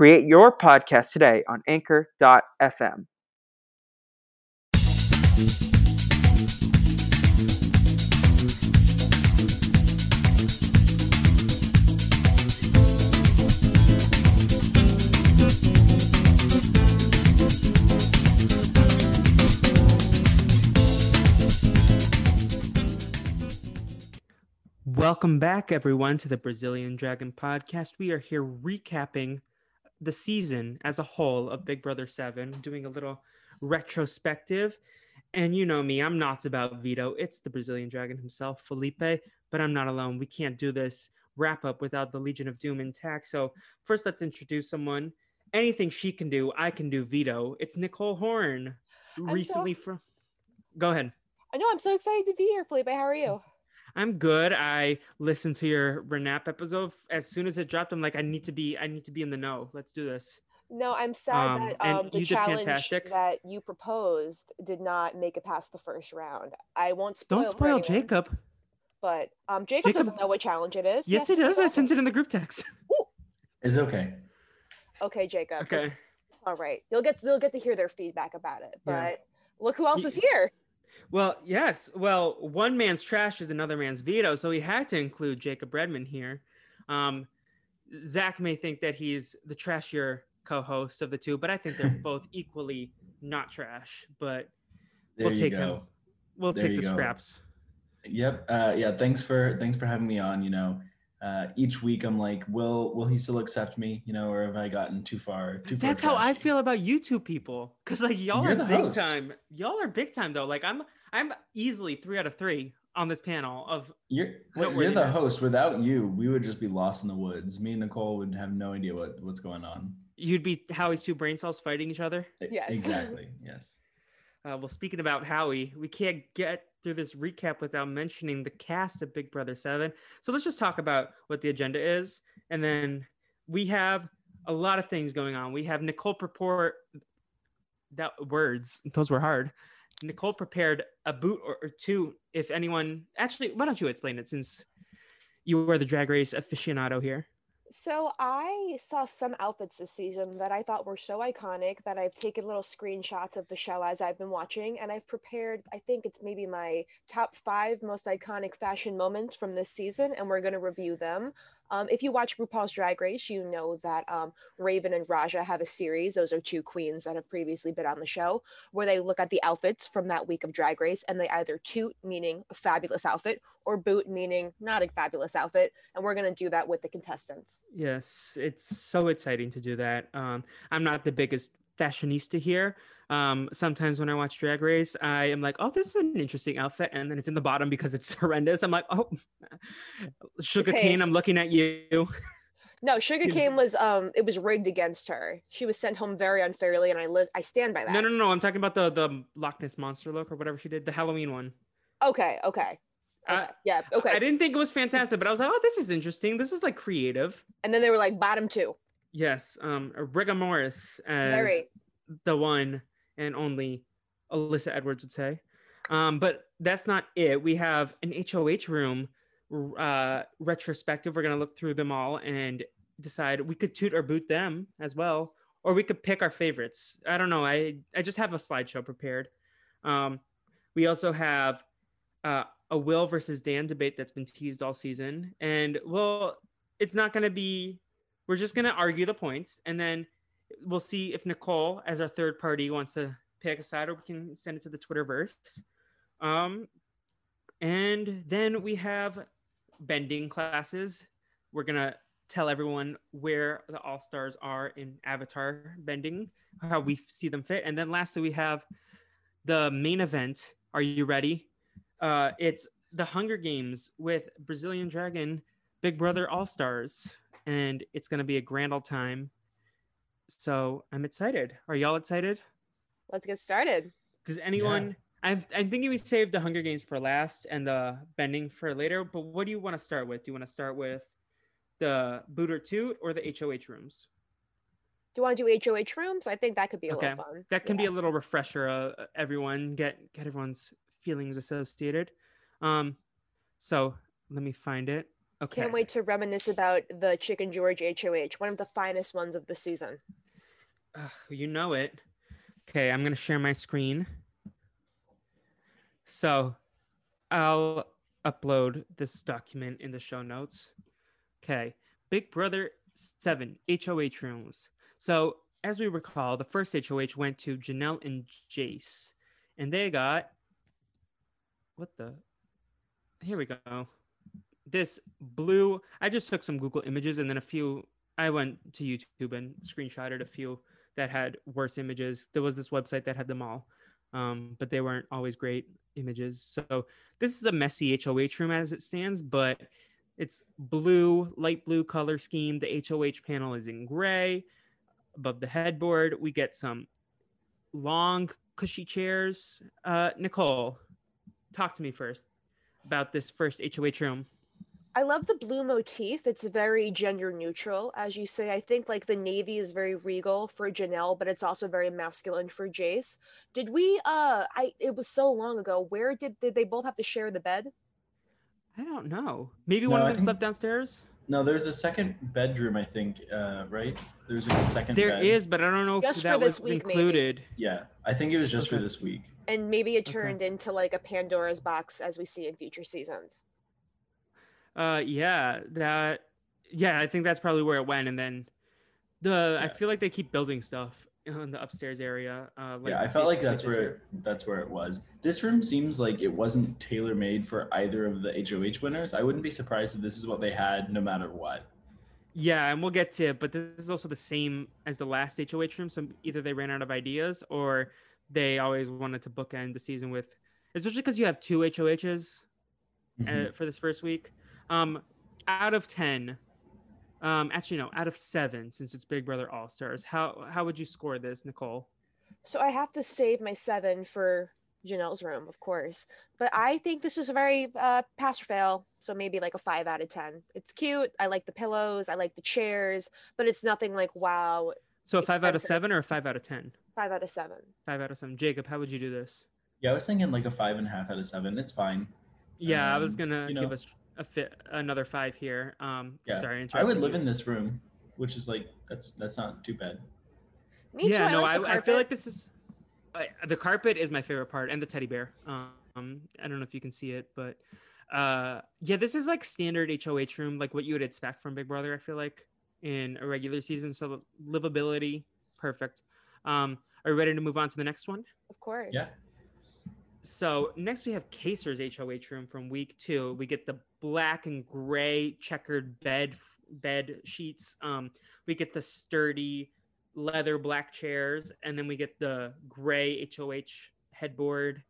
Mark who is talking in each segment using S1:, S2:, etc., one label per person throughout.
S1: Create your podcast today on anchor.fm. Welcome back, everyone, to the Brazilian Dragon Podcast. We are here recapping the season as a whole of Big Brother 7, doing a little retrospective. And you know me, I'm not about veto. It's the Brazilian Dragon himself, Felipe, but I'm not alone. We can't do this wrap up without the Legion of Doom intact. So, first, let's introduce someone. Anything she can do, I can do veto. It's Nicole Horn, recently
S2: so-
S1: from. Go ahead.
S2: I know. I'm so excited to be here, Felipe. How are you?
S1: I'm good. I listened to your Renap episode. As soon as it dropped, I'm like, I need to be, I need to be in the know. Let's do this.
S2: No, I'm sad
S1: Um,
S2: that um, the
S1: you
S2: challenge
S1: fantastic.
S2: that you proposed did not make it past the first round. I won't spoil.
S1: Don't spoil
S2: anyone,
S1: Jacob.
S2: But um, Jacob,
S1: Jacob-
S2: doesn't know what challenge it is.
S1: Yes, it is. I sent it in the group text.
S3: It's okay.
S2: Okay, Jacob.
S1: Okay.
S2: All right. You'll get you'll get to hear their feedback about it. But
S1: Yeah.
S2: look who else
S1: Ye-
S2: is here.
S1: Well, yes. Well, one man's trash is another man's veto, so we had to include Jacob Redmon here. Um, Zach may think that he's the trashier co-host of the two, but I think they're both equally not trash. But
S3: There
S1: we'll take
S3: go.
S1: him. We'll
S3: There
S1: take the
S3: go.
S1: scraps.
S3: Yep. Uh, yeah. Thanks for thanks for having me on. You know, uh, each week I'm like, will will he still accept me? You know, or have I gotten too far? Too far
S1: That's how I feel about you two people. Cause like y'all
S3: You're
S1: are big
S3: host.
S1: time. Y'all are big time though. Like I'm I'm easily three out of three on this panel of
S3: You're you're the host. Without you, we would just be lost in the woods. Me and Nicole would have no idea what what's going on.
S1: you'd be Howie's two brain cells fighting each other.
S2: Yes.
S3: Exactly. Yes.
S1: Uh, well, speaking about Howie, we can't get through this recap without mentioning the cast of Big Brother 7. So let's just talk about what the agenda is. And then we have a lot of things going on. We have Nicole Purport, that words, those were hard. Nicole prepared a boot or, or two. If anyone, actually, why don't you explain it since you were the drag race aficionado here?
S2: So I saw some outfits this season that I thought were so iconic that I've taken little screenshots of the show as I've been watching, and I've prepared. I think it's maybe my top five most iconic fashion moments from this season, and we're going to review them. Um, if you watch RuPaul's Drag Race, you know that um, Raven and Raja have a series. Those are two queens that have previously been on the show, where they look at the outfits from that week of Drag Race, and they either toot, meaning a fabulous outfit, or boot, meaning not a fabulous outfit. And we're going to do that with the contestants.
S1: Yes, it's so exciting to do that. Um, I'm not the biggest fashionista here. Um, sometimes when I watch Drag Race, I am like, "Oh, this is an interesting outfit," and then it's in the bottom because it's horrendous. I'm like, "Oh, sugar cane. I'm looking at you."
S2: No, Sugar Cane was um it was rigged against her. She was sent home very unfairly, and I li- I stand by that.
S1: No, no, no, no. I'm talking about the the Loch Ness monster look or whatever she did, the Halloween one.
S2: Okay, okay. Okay, yeah, okay.
S1: I didn't think it was fantastic, but I was like, "Oh, this is interesting. This is like creative."
S2: and then they were like bottom two.
S1: Yes, um, Rigga Morris as the one and only Alyssa Edwards would say. Um, but that's not it. We have an HOH room uh, retrospective. We're gonna look through them all and decide we could toot or boot them as well, or we could pick our favorites. I don't know. I I just have a slideshow prepared. Um, we also have uh, a Will versus Dan debate that's been teased all season, and well, it's not gonna be. We're just gonna argue the points, and then we'll see if Nicole, as our third party, wants to pick a side, or we can send it to the Twitterverse. Um, and then we have bending classes. We're gonna tell everyone where the all stars are in Avatar bending, how we see them fit, and then lastly we have the main event. Are you ready? Uh, it's the Hunger Games with Brazilian Dragon, Big Brother All Stars, and it's gonna be a grand old time. So I'm excited. Are y'all excited?
S2: let's get started.
S1: Does anyone? I'm I'm thinking we saved the Hunger Games for last and the bending for later. But what do you want to start with? Do you want to start with the Booter Two or the HOH rooms?
S2: Do you want to do HOH rooms? I think that could be a
S1: Okay.
S2: little fun.
S1: That can be a little refresher. Uh, everyone get get everyone's feelings associated. Um, so let me find it. Okay.
S2: Can't wait to reminisce about the Chicken George HOH, one of the finest ones of the season.
S1: Ugh, you know it. Okay, I'm gonna share my screen. So I'll upload this document in the show notes. Okay, Big Brother 7 HOH rooms. So as we recall, the first HOH went to Janelle and Jase, and they got what the here we go. This blue, I just took some Google images and then a few I went to YouTube and screenshotted a few that had worse images. There was this website that had them all, um, but they weren't always great images. So this is a messy HOH room as it stands, but it's blue, light blue color scheme. The HOH panel is in gray. Above the headboard, we get some long, cushy chairs. Uh, Nicole, talk to me first about this first HOH room.
S2: I love the blue motif. It's very gender neutral, as you say. I think like the navy is very regal for Janelle, but it's also very masculine for Jase. Did we uh I it was so long ago. Where did did they both have to share the bed?
S1: I don't know. Maybe
S3: No,
S1: one of them
S3: think-
S1: slept downstairs.
S3: No, there's a second bedroom, I think, uh, right? There's a second
S1: There
S3: bed.
S1: is, but I don't know if
S2: Just for
S1: that was
S2: week, maybe.
S1: included.
S3: Yeah, I think it was just
S1: Okay.
S3: for this week.
S2: And maybe it
S1: Okay.
S2: turned into like a Pandora's box as we see in future seasons.
S1: Uh, yeah, that, yeah, I think that's probably where it went. And then the, I feel like they keep building stuff in the upstairs area. Uh, like
S3: yeah, I felt like that's where
S1: here.
S3: that's where it was. This room seems like it wasn't tailor made for either of the HOH winners. I wouldn't be surprised if this is what they had no matter what.
S1: Yeah, and we'll get to it, but this is also the same as the last HOH room. So either they ran out of ideas or they always wanted to bookend the season with, especially because you have two HOHs uh, for this first week. Um, out of ten, um, actually no, out of seven, since it's Big Brother All Stars, how how would you score this, Nicole?
S2: So I have to save my seven for Janelle's room, of course. But I think this is a very uh, pass or fail. So maybe like a five out of 10. It's cute. I like the pillows. I like the chairs, but it's nothing like, wow,
S1: So a five out of seven or a five out of ten?
S2: five out of seven.
S1: Five out of seven. Jacob, how would you do this?
S3: Yeah, I was thinking like a five and a half out of seven. It's fine.
S1: Yeah, I was
S3: Um,
S1: gonna
S3: you
S1: give
S3: know.
S1: us a fit another five here. Um,
S3: Yeah,
S1: sorry,
S3: I would live
S1: you.
S3: in this room, which is like that's that's not too bad.
S2: Me
S1: yeah,
S2: too.
S1: no,
S2: I,
S1: I,
S2: like the
S1: I feel like this is uh, the carpet is my favorite part, and the teddy bear. Um, I don't know if you can see it, but uh, yeah, this is like standard HOH room, like what you would expect from Big Brother. I feel like in a regular season, so livability, perfect. Um, are you ready to move on to the next one?
S2: Of course.
S3: Yeah.
S1: So next we have Kaysar's HOH room from week two. We get the black and gray checkered bed bed sheets. Um, we get the sturdy leather black chairs, and then we get the gray HOH headboard.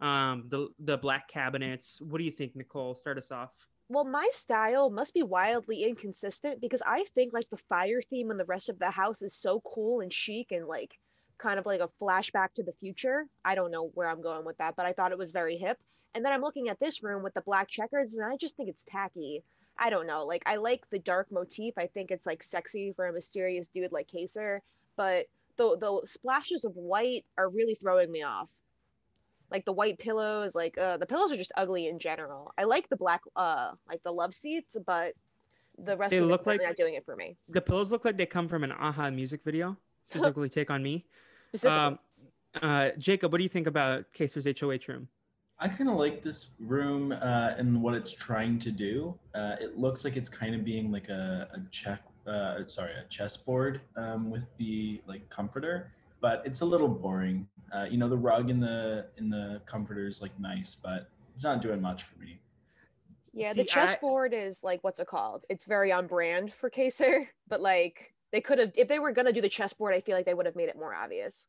S1: Um, the the black cabinets. What do you think, Nicole? Start us off.
S2: Well, my style must be wildly inconsistent because I think like the fire theme and the rest of the house is so cool and chic and like kind of like a flashback to the future. I don't know where I'm going with that, but I thought it was very hip. And then I'm looking at this room with the black checkers and I just think it's tacky. I don't know. Like I like the dark motif. I think it's like sexy for a mysterious dude like Kaysar, but the the splashes of white are really throwing me off. Like the white pillows, like uh, the pillows are just ugly in general. I like the black, uh, like the love seats, but the rest
S1: They
S2: of
S1: look like-
S2: not doing it for me.
S1: The pillows look like they come from an a-ha music video, specifically "Take on Me."
S2: Specifically.
S1: Um, uh, Jacob, what do you think about Kaysar's HOH room?
S3: I kind of like this room uh, and what it's trying to do. Uh, it looks like it's kind of being like a, a check, uh, sorry, a chessboard um, with the like comforter, but it's a little boring. Uh, you know, the rug in the in the comforter is like nice, but it's not doing much for me.
S2: yeah,
S1: see,
S2: the
S1: I-
S2: chessboard is like what's it called? It's very on brand for Kaser, but like they could have, if they were gonna do the chessboard, I feel like they would have made it more obvious.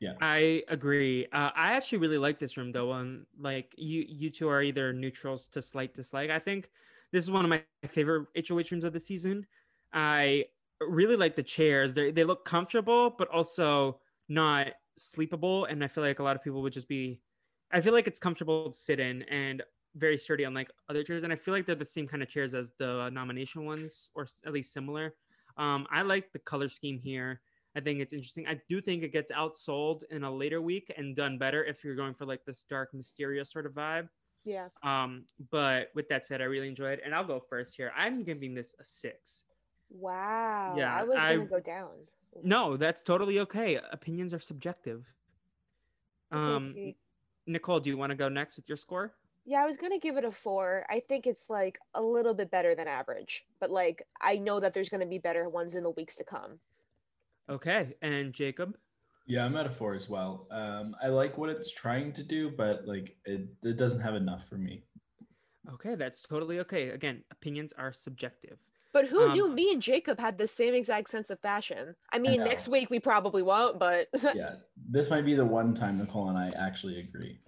S1: Yeah, I agree. Uh, I actually really like this room though. And like you, you two are either neutrals to slight dislike. I think this is one of my favorite HOH rooms of the season. I really like the chairs. They they look comfortable, but also not sleepable, and I feel like a lot of people would just be. I feel like it's comfortable to sit in and very sturdy, unlike other chairs. And I feel like they're the same kind of chairs as the nomination ones, or at least similar. Um, I like the color scheme here. I think it's interesting. I do think it gets outsold in a later week and done better if you're going for like this dark, mysterious sort of vibe.
S2: Yeah.
S1: Um, but with that said, I really enjoyed, it. and I'll go first here. I'm giving this a six.
S2: Wow.
S1: Yeah,
S2: I was
S1: I-
S2: gonna go down.
S1: No, that's totally okay. Opinions are subjective. Um,
S2: T.
S1: Nicole, do you want to go next with your score?
S2: Yeah, I was gonna give it a four. I think it's like a little bit better than average, but like I know that there's gonna be better ones in the weeks to come.
S1: Okay, and Jacob.
S3: Yeah, I'm at a four as well. Um, I like what it's trying to do, but like it, it doesn't have enough for me.
S1: Okay, that's totally okay. Again, opinions are subjective.
S2: But who
S1: Um,
S2: knew me and Jacob had the same exact sense of fashion? I mean, next week we probably won't, but
S3: Yeah, this might be the one time Nicole and I actually agree.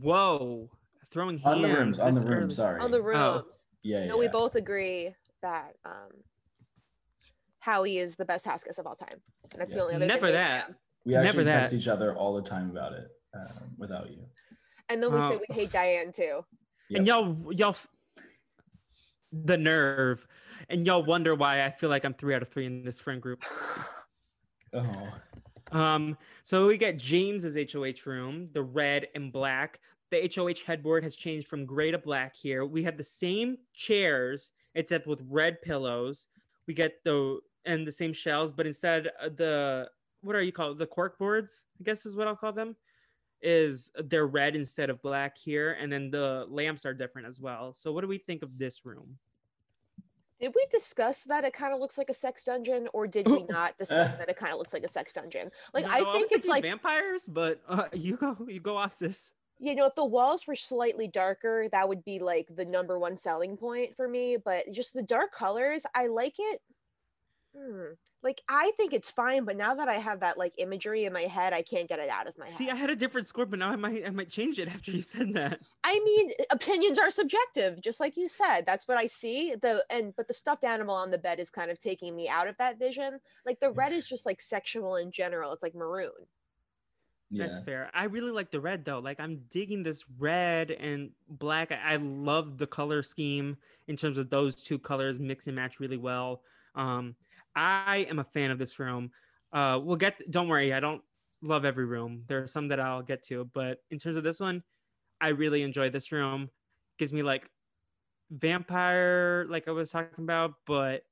S1: Whoa, throwing
S3: On the rooms, on the room.
S1: early.
S3: Sorry.
S2: on the rooms. oh.
S3: Yeah, yeah.
S2: No, we both agree that um Howie is the best house guest of all time. And that's the only other thing
S1: Never
S2: we
S1: that.
S3: We actually
S1: Never
S3: text
S1: that.
S3: each other all the time about it um, without you.
S2: And then we say
S1: Oh.
S2: we hate Diane too.
S1: And y'all, y'all, f- the nerve, and y'all wonder why I feel like I'm three out of three in this friend group.
S3: Oh,
S1: Um, so we get James's HOH room, the red and black. The HOH headboard has changed from gray to black here. We have the same chairs except with red pillows. We get the and the same shells, but instead uh, the what are you called? The cork boards, I guess is what I'll call them. Is they're red instead of black here, and then the lamps are different as well. So what do we think of this room?
S2: Did we discuss that it kind of looks like a sex dungeon, or did we not discuss that it kind of looks like a sex dungeon? Like
S1: No,
S2: I think it's like
S1: vampires, but uh, you go, you go off sis.
S2: You know, if the walls were slightly darker, that would be like the number one selling point for me. But just the dark colors, I like it. Hmm. Like I think it's fine, but now that I have that like imagery in my head, I can't get it out of my head. See.
S1: I had a different score, but now I might, I might change it after you said that.
S2: I mean, opinions are subjective, just like you said. That's what I see. The and but the stuffed animal on the bed is kind of taking me out of that vision. Like the red is just like sexual in general. It's like maroon.
S3: Yeah.
S1: That's fair. I really like the red though. Like I'm digging this red and black. I, I love the color scheme in terms of those two colors mix and match really well. Um, I am a fan of this room. Uh, we'll get. Don't worry, I don't love every room. There are some that I'll get to, but in terms of this one, I really enjoy this room. Gives me like vampire, like I was talking about, but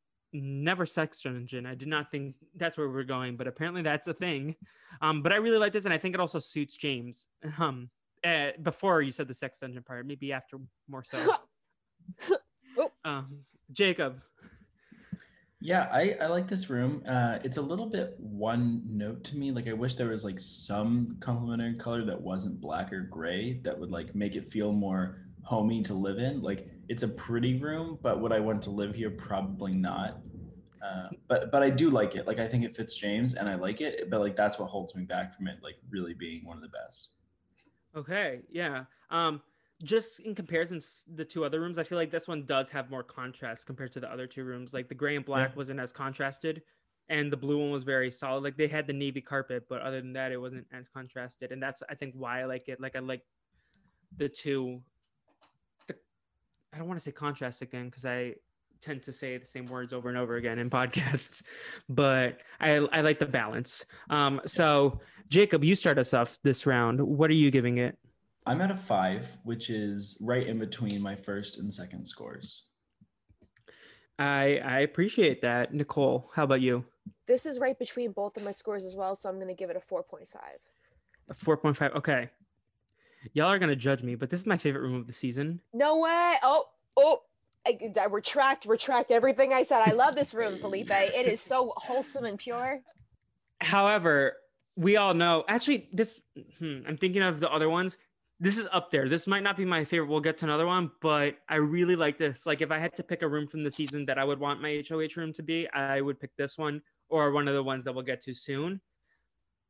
S1: never sex dungeon. I did not think that's where we're going, but apparently that's a thing. Um, but I really like this, and I think it also suits James. Um, uh, before you said the sex dungeon part, maybe after more so.
S2: Oh.
S1: um, Jacob.
S3: Yeah, I, I like this room. Uh, it's a little bit one note to me. Like I wish there was like some complementary color that wasn't black or gray that would like make it feel more homey to live in. Like it's a pretty room, but would I want to live here? Probably not. Uh, but but I do like it. Like I think it fits James, and I like it. But like that's what holds me back from it. Like really being one of the best.
S1: Okay, yeah. Um, just in comparison to the two other rooms, I feel like this one does have more contrast compared to the other two rooms. Like the gray and black
S3: Yeah.
S1: wasn't as contrasted, and the blue one was very solid. Like they had the navy carpet, but other than that, it wasn't as contrasted. And that's I think why I like it. Like I like the two. The I don't want to say contrast again because I tend to say the same words over and over again in podcasts, but I I like the balance. Um, so Jacob, you start us off this round. What are you giving it?
S3: I'm at a five, which is right in between my first and second scores.
S1: I I appreciate that, Nicole. How about you?
S2: This is right between both of my scores as well, so I'm gonna give it a 4.5.
S1: A four point five. Okay, y'all are gonna judge me, but this is my favorite room of the season.
S2: No way. Oh, oh. I, I retract, retract everything I said. I love this room, Felipe. It is so wholesome and pure.
S1: However, we all know. Actually, this hmm, I'm thinking of the other ones. This is up there. This might not be my favorite. We'll get to another one, but I really like this. Like, if I had to pick a room from the season that I would want my HOH room to be, I would pick this one or one of the ones that we'll get to soon.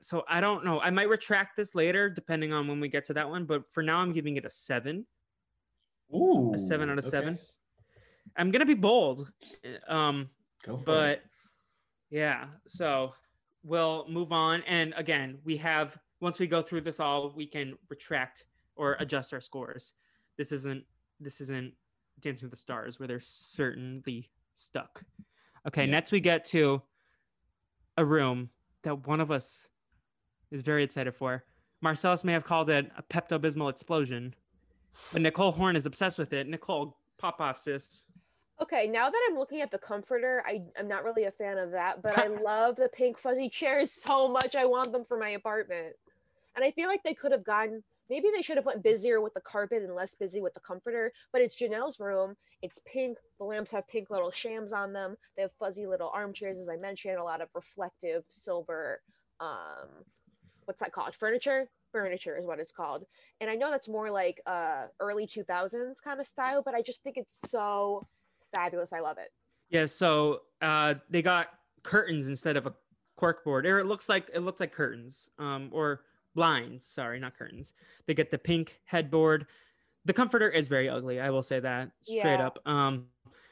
S1: So I don't know. I might retract this later, depending on when we get to that one. But for now, I'm giving it a seven.
S3: Ooh,
S1: A seven out of
S3: okay.
S1: seven. I'm gonna be bold. Um,
S3: Go for it.
S1: but yeah so we'll move on. And again, we have once we go through this all, we can retract or adjust our scores. This isn't this isn't Dancing with the Stars where they're certainly stuck. Okay,
S3: Yeah.
S1: next we get to a room that one of us is very excited for. Marcellas may have called it a Pepto Bismol explosion, but Nicole Horn is obsessed with it. Nicole, pop off, sis.
S2: Okay, now that I'm looking at the comforter, I, I'm not really a fan of that, but I love the pink fuzzy chairs so much. I want them for my apartment. And I feel like they could have gone maybe they should have went busier with the carpet and less busy with the comforter, but it's Janelle's room. It's pink. The lamps have pink little shams on them. They have fuzzy little armchairs, as I mentioned, a lot of reflective silver um what's that called? Furniture? Furniture is what it's called. And I know that's more like uh early 2000s kind of style, but I just think it's so fabulous. I love it.
S1: Yeah, so uh, they got curtains instead of a cork board, or it looks like it looks like curtains, um, or blinds. Sorry, not curtains. They get the pink headboard. The comforter is very ugly. I will say that straight
S2: Yeah.
S1: up. Um,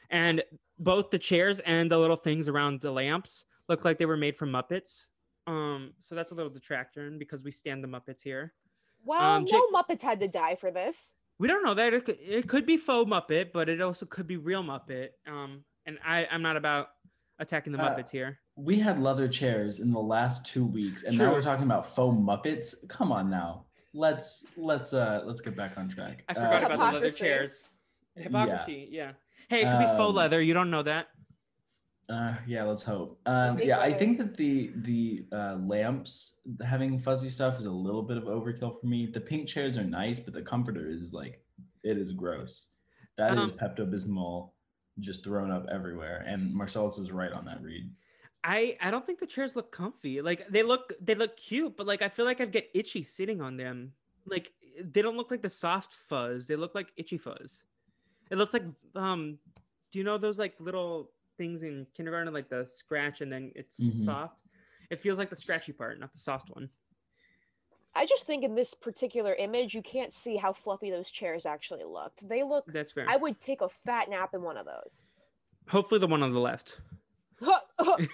S1: and both the chairs and the little things around the lamps look like they were made from Muppets. Um, so that's a little detractor because we stand the Muppets here.
S2: Well,
S1: Um,
S2: no
S1: Jake-
S2: Muppets had to die for this.
S1: We don't know that it could, it could be faux Muppet, but it also could be real Muppet. Um, and I I'm not about attacking the
S3: Uh,
S1: Muppets here.
S3: We had leather chairs in the last two weeks, and now we're talking about faux Muppets. Come on now, let's let's uh let's get back on track.
S1: I forgot
S3: Uh,
S1: about the leather chairs. Hypocrisy, yeah. Hey, it could be faux
S3: Um,
S1: leather. You don't know that.
S3: Uh, yeah, let's hope. Um, yeah, I think that the the uh, lamps having fuzzy stuff is a little bit of overkill for me. The pink chairs are nice, but the comforter is like it is gross. That is
S1: Um,
S3: Pepto Bismol just thrown up everywhere, and Marcellas is right on that read.
S1: I I don't think the chairs look comfy. Like they look they look cute, but like I feel like I'd get itchy sitting on them. Like they don't look like the soft fuzz. They look like itchy fuzz. It looks like um do you know those like little things in kindergarten like the scratch and then it's
S3: Mhm.
S1: soft? It feels like the scratchy part, not the soft one.
S2: I just think in this particular image, you can't see how fluffy those chairs actually looked. They look.
S1: That's fair.
S2: I would take a fat nap in one of those.
S1: Hopefully the one on the left.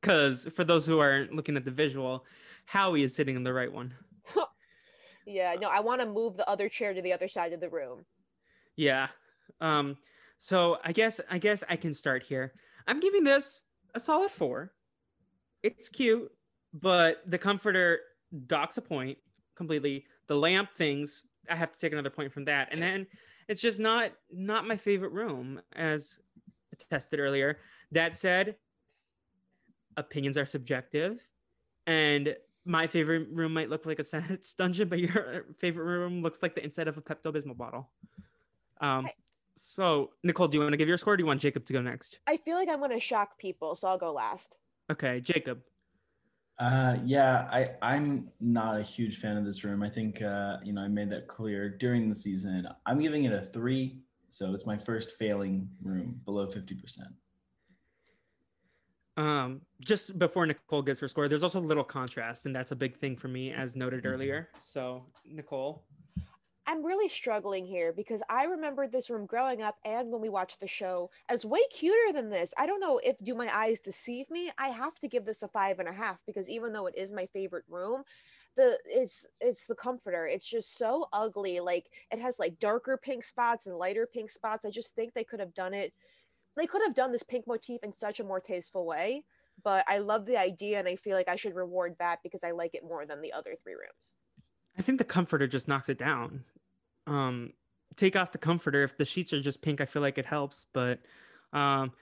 S1: Because for those who aren't looking at the visual, Howie is sitting in the right one.
S2: yeah, no, I want to move the other chair to the other side of the room.
S1: Yeah. Um. So I guess I guess I can start here. I'm giving this a solid four. It's cute, but the comforter docks a point completely. The lamp things, I have to take another point from that, and then it's just not not my favorite room as tested earlier. That said, opinions are subjective, and my favorite room might look like a dungeon, but your favorite room looks like the inside of a Pepto Bismol bottle. Um, so Nicole, do you want to give your score? Or do you want Jacob to go next?
S2: I feel like I'm going to shock people, so I'll go last.
S1: Okay, Jacob.
S3: Uh, yeah, I I'm not a huge fan of this room. I think uh, you know I made that clear during the season. I'm giving it a three, so it's my first failing room below fifty percent.
S1: Um, just before Nicole gives her score, there's also a little contrast, and that's a big thing for me, as noted
S3: Mhm.
S1: earlier. So Nicole,
S2: I'm really struggling here because I remembered this room growing up and when we watched the show as way cuter than this. I don't know if do my eyes deceive me. I have to give this a five and a half because even though it is my favorite room, the it's it's the comforter. It's just so ugly. Like it has like darker pink spots and lighter pink spots. I just think they could have done it. They could have done this pink motif in such a more tasteful way. But I love the idea and I feel like I should reward that because I like it more than the other three rooms.
S1: I think the comforter just knocks it down. Um, take off the comforter. If the sheets are just pink, I feel like it helps. But um,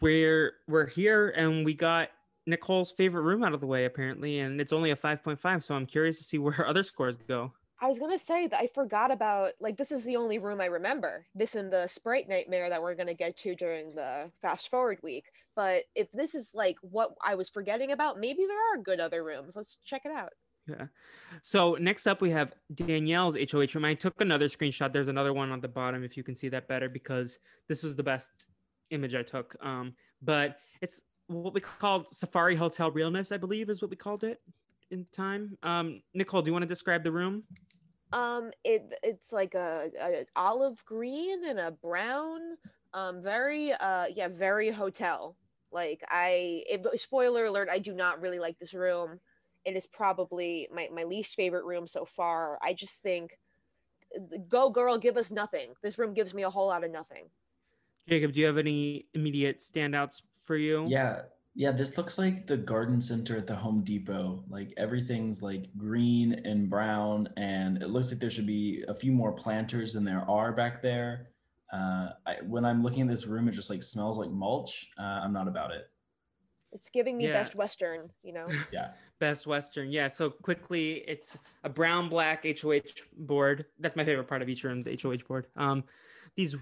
S1: we're we're here, and we got Nicole's favorite room out of the way apparently, and it's only a five point five. So I'm curious to see where her other scores go.
S2: I was gonna say that I forgot about like this is the only room I remember. This and the Sprite Nightmare that we're gonna get to during the fast forward week. But if this is like what I was forgetting about, maybe there are good other rooms. Let's check it out.
S1: So next up we have Danielle's HOH room. I took another screenshot. There's another one on the bottom if you can see that better because this was the best image I took. Um, but it's what we called Safari Hotel Realness, I believe, is what we called it in time. Um, Nicole, do you want to describe the room?
S2: Um, it it's like a, a olive green and a brown. Um, very uh yeah, very hotel. Like I, if, spoiler alert, I do not really like this room. It is probably my my least favorite room so far. I just think, go girl, give us nothing. This room gives me a whole lot of nothing.
S1: Jacob, do you have any immediate standouts for you?
S3: Yeah, yeah, this looks like the garden center at the Home Depot. Like everything's like green and brown, and it looks like there should be a few more planters than there are back there. Uh, I, when I'm looking at this room, it just like smells like mulch. Uh, I'm not about it.
S2: It's giving me
S1: Yeah.
S2: best Western, you know.
S3: Yeah.
S1: Best Western. Yeah. So quickly, it's a brown black HOH board. That's my favorite part of each room, the HOH board. Um, these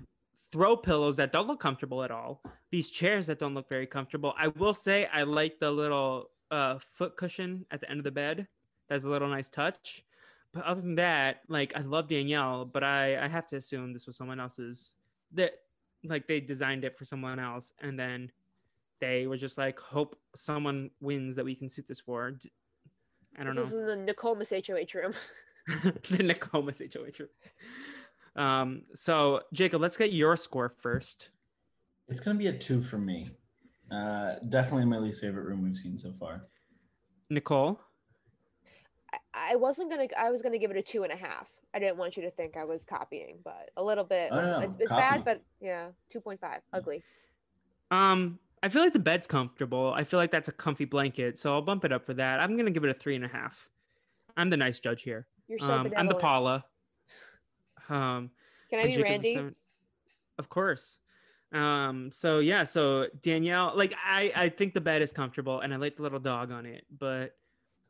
S1: throw pillows that don't look comfortable at all. These chairs that don't look very comfortable. I will say I like the little uh, foot cushion at the end of the bed. That's a little nice touch. But other than that, like I love Danielle, but I I have to assume this was someone else's that like they designed it for someone else and then they were just like hope someone wins that we can suit this for. I don't know.
S2: this is in the Nakomis HOH room.
S1: the Nakomis HOH. Um, so Jacob, let's get your score first.
S3: It's gonna be a two for me. Uh, definitely my least favorite room we've seen so far.
S1: Nicole.
S2: I- I wasn't gonna. I was gonna give it a two and a half. I didn't want you to think I was copying, but a little bit.
S3: Oh,
S2: it's,
S3: no,
S2: it's, it's bad, but yeah, two point five. Ugly.
S1: Um, I feel like the bed's comfortable. I feel like that's a comfy blanket, so I'll bump it up for that. I'm gonna give it a three and a half. I'm the nice judge here.
S2: You're so
S1: Um, I'm the. Paula. Um,
S2: Can I be
S1: Jacob's
S2: Randy?
S1: seven- Of course. Um, so yeah, so Danielle, like I, I think the bed is comfortable and I like the little dog on it, but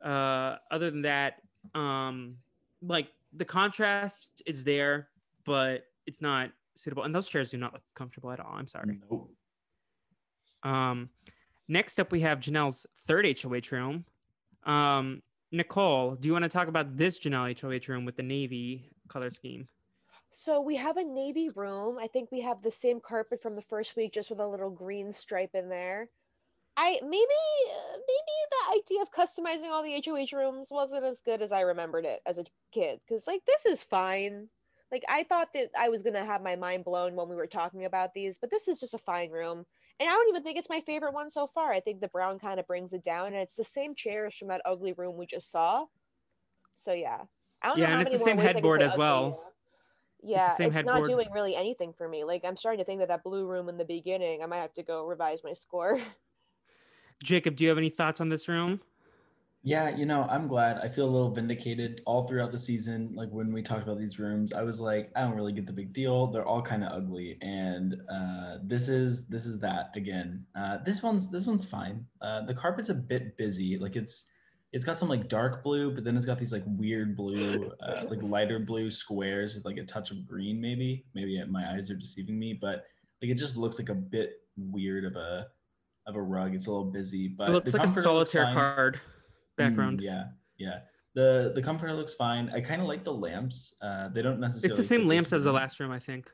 S1: uh other than that, um like the contrast is there, but it's not suitable. And those chairs do not look comfortable at all. I'm sorry.
S3: Nope.
S1: Um next up we have Janelle's third HOH room. Um Nicole, do you want to talk about this Janelle HOH room with the navy color scheme?
S2: So we have a navy room. I think we have the same carpet from the first week, just with a little green stripe in there. I maybe maybe the idea of customizing all the HOH rooms wasn't as good as I remembered it as a kid. Because like this is fine. Like I thought that I was gonna have my mind blown when we were talking about these, but this is just a fine room. And I don't even think it's my favorite one so far. I think the brown kind of brings it down, and it's the same chairs from that ugly room we just saw. So yeah, I don't
S1: Yeah,
S2: know how
S1: and it's the same
S2: ways I can
S1: headboard as well.
S2: Yeah,
S1: same
S2: it's not doing really anything for me. Like I'm starting to think that that blue room in the beginning, I might have to go revise my score.
S1: Jacob, do you have any thoughts on this room?
S3: Yeah, you know, I'm glad. I feel a little vindicated all throughout the season. Like when we talked about these rooms, I was like, I don't really get the big deal. They're all kind of ugly, and uh, this is this is that again. Uh, this one's this one's fine. Uh, the carpet's a bit busy. Like it's it's got some like dark blue, but then it's got these like weird blue, uh, like lighter blue squares with like a touch of green. Maybe maybe my eyes are deceiving me, but like it just looks like a bit weird of a of a rug. It's a little busy, but
S1: it looks like a solitaire card background.
S3: Mm, yeah, yeah. The the comforter looks fine. I kind of like the lamps. Uh, they don't necessarily.
S1: it's the same lamps as the last room, I think.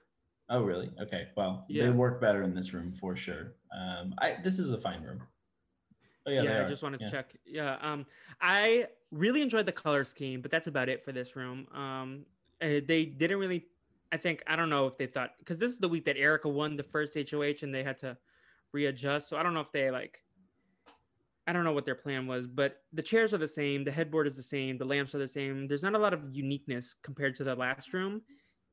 S3: Oh, really? Okay. Well,
S1: Yeah.
S3: they work better in this room for sure. Um, I this is a fine room. Oh yeah,
S1: Yeah, I just wanted to check. Yeah, um, I really enjoyed the color scheme, but that's about it for this room. Um, uh, they didn't really. I think I don't know if they thought because this is the week that Erika won the first HOH and they had to readjust. So I don't know if they like. I don't know what their plan was, but the chairs are the same, the headboard is the same, the lamps are the same. There's not a lot of uniqueness compared to the last room.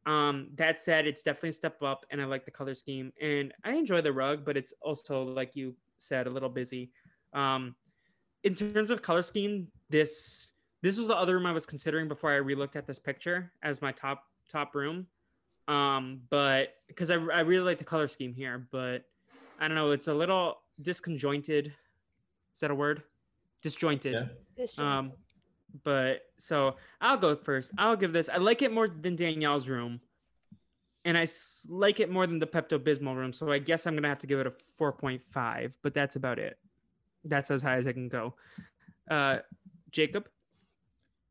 S1: Um, that said, it's definitely a step up, and I like the color scheme, and I enjoy the rug, but it's also like you said, a little busy. Um, in terms of color scheme, this this was the other room I was considering before I relooked at this picture as my top top room. Um, but because I, I really like the color scheme here, but I don't know, it's a little disconjointed. Is that a word? Disjointed.
S3: Yeah.
S2: This
S1: Um, but so I'll go first. I'll give this. I like it more than Danielle's room, and I s- like it more than the Pepto Bismol room. So I guess I'm gonna have to give it a 4.5. But that's about it. That's as high as I can go. Uh, Jacob.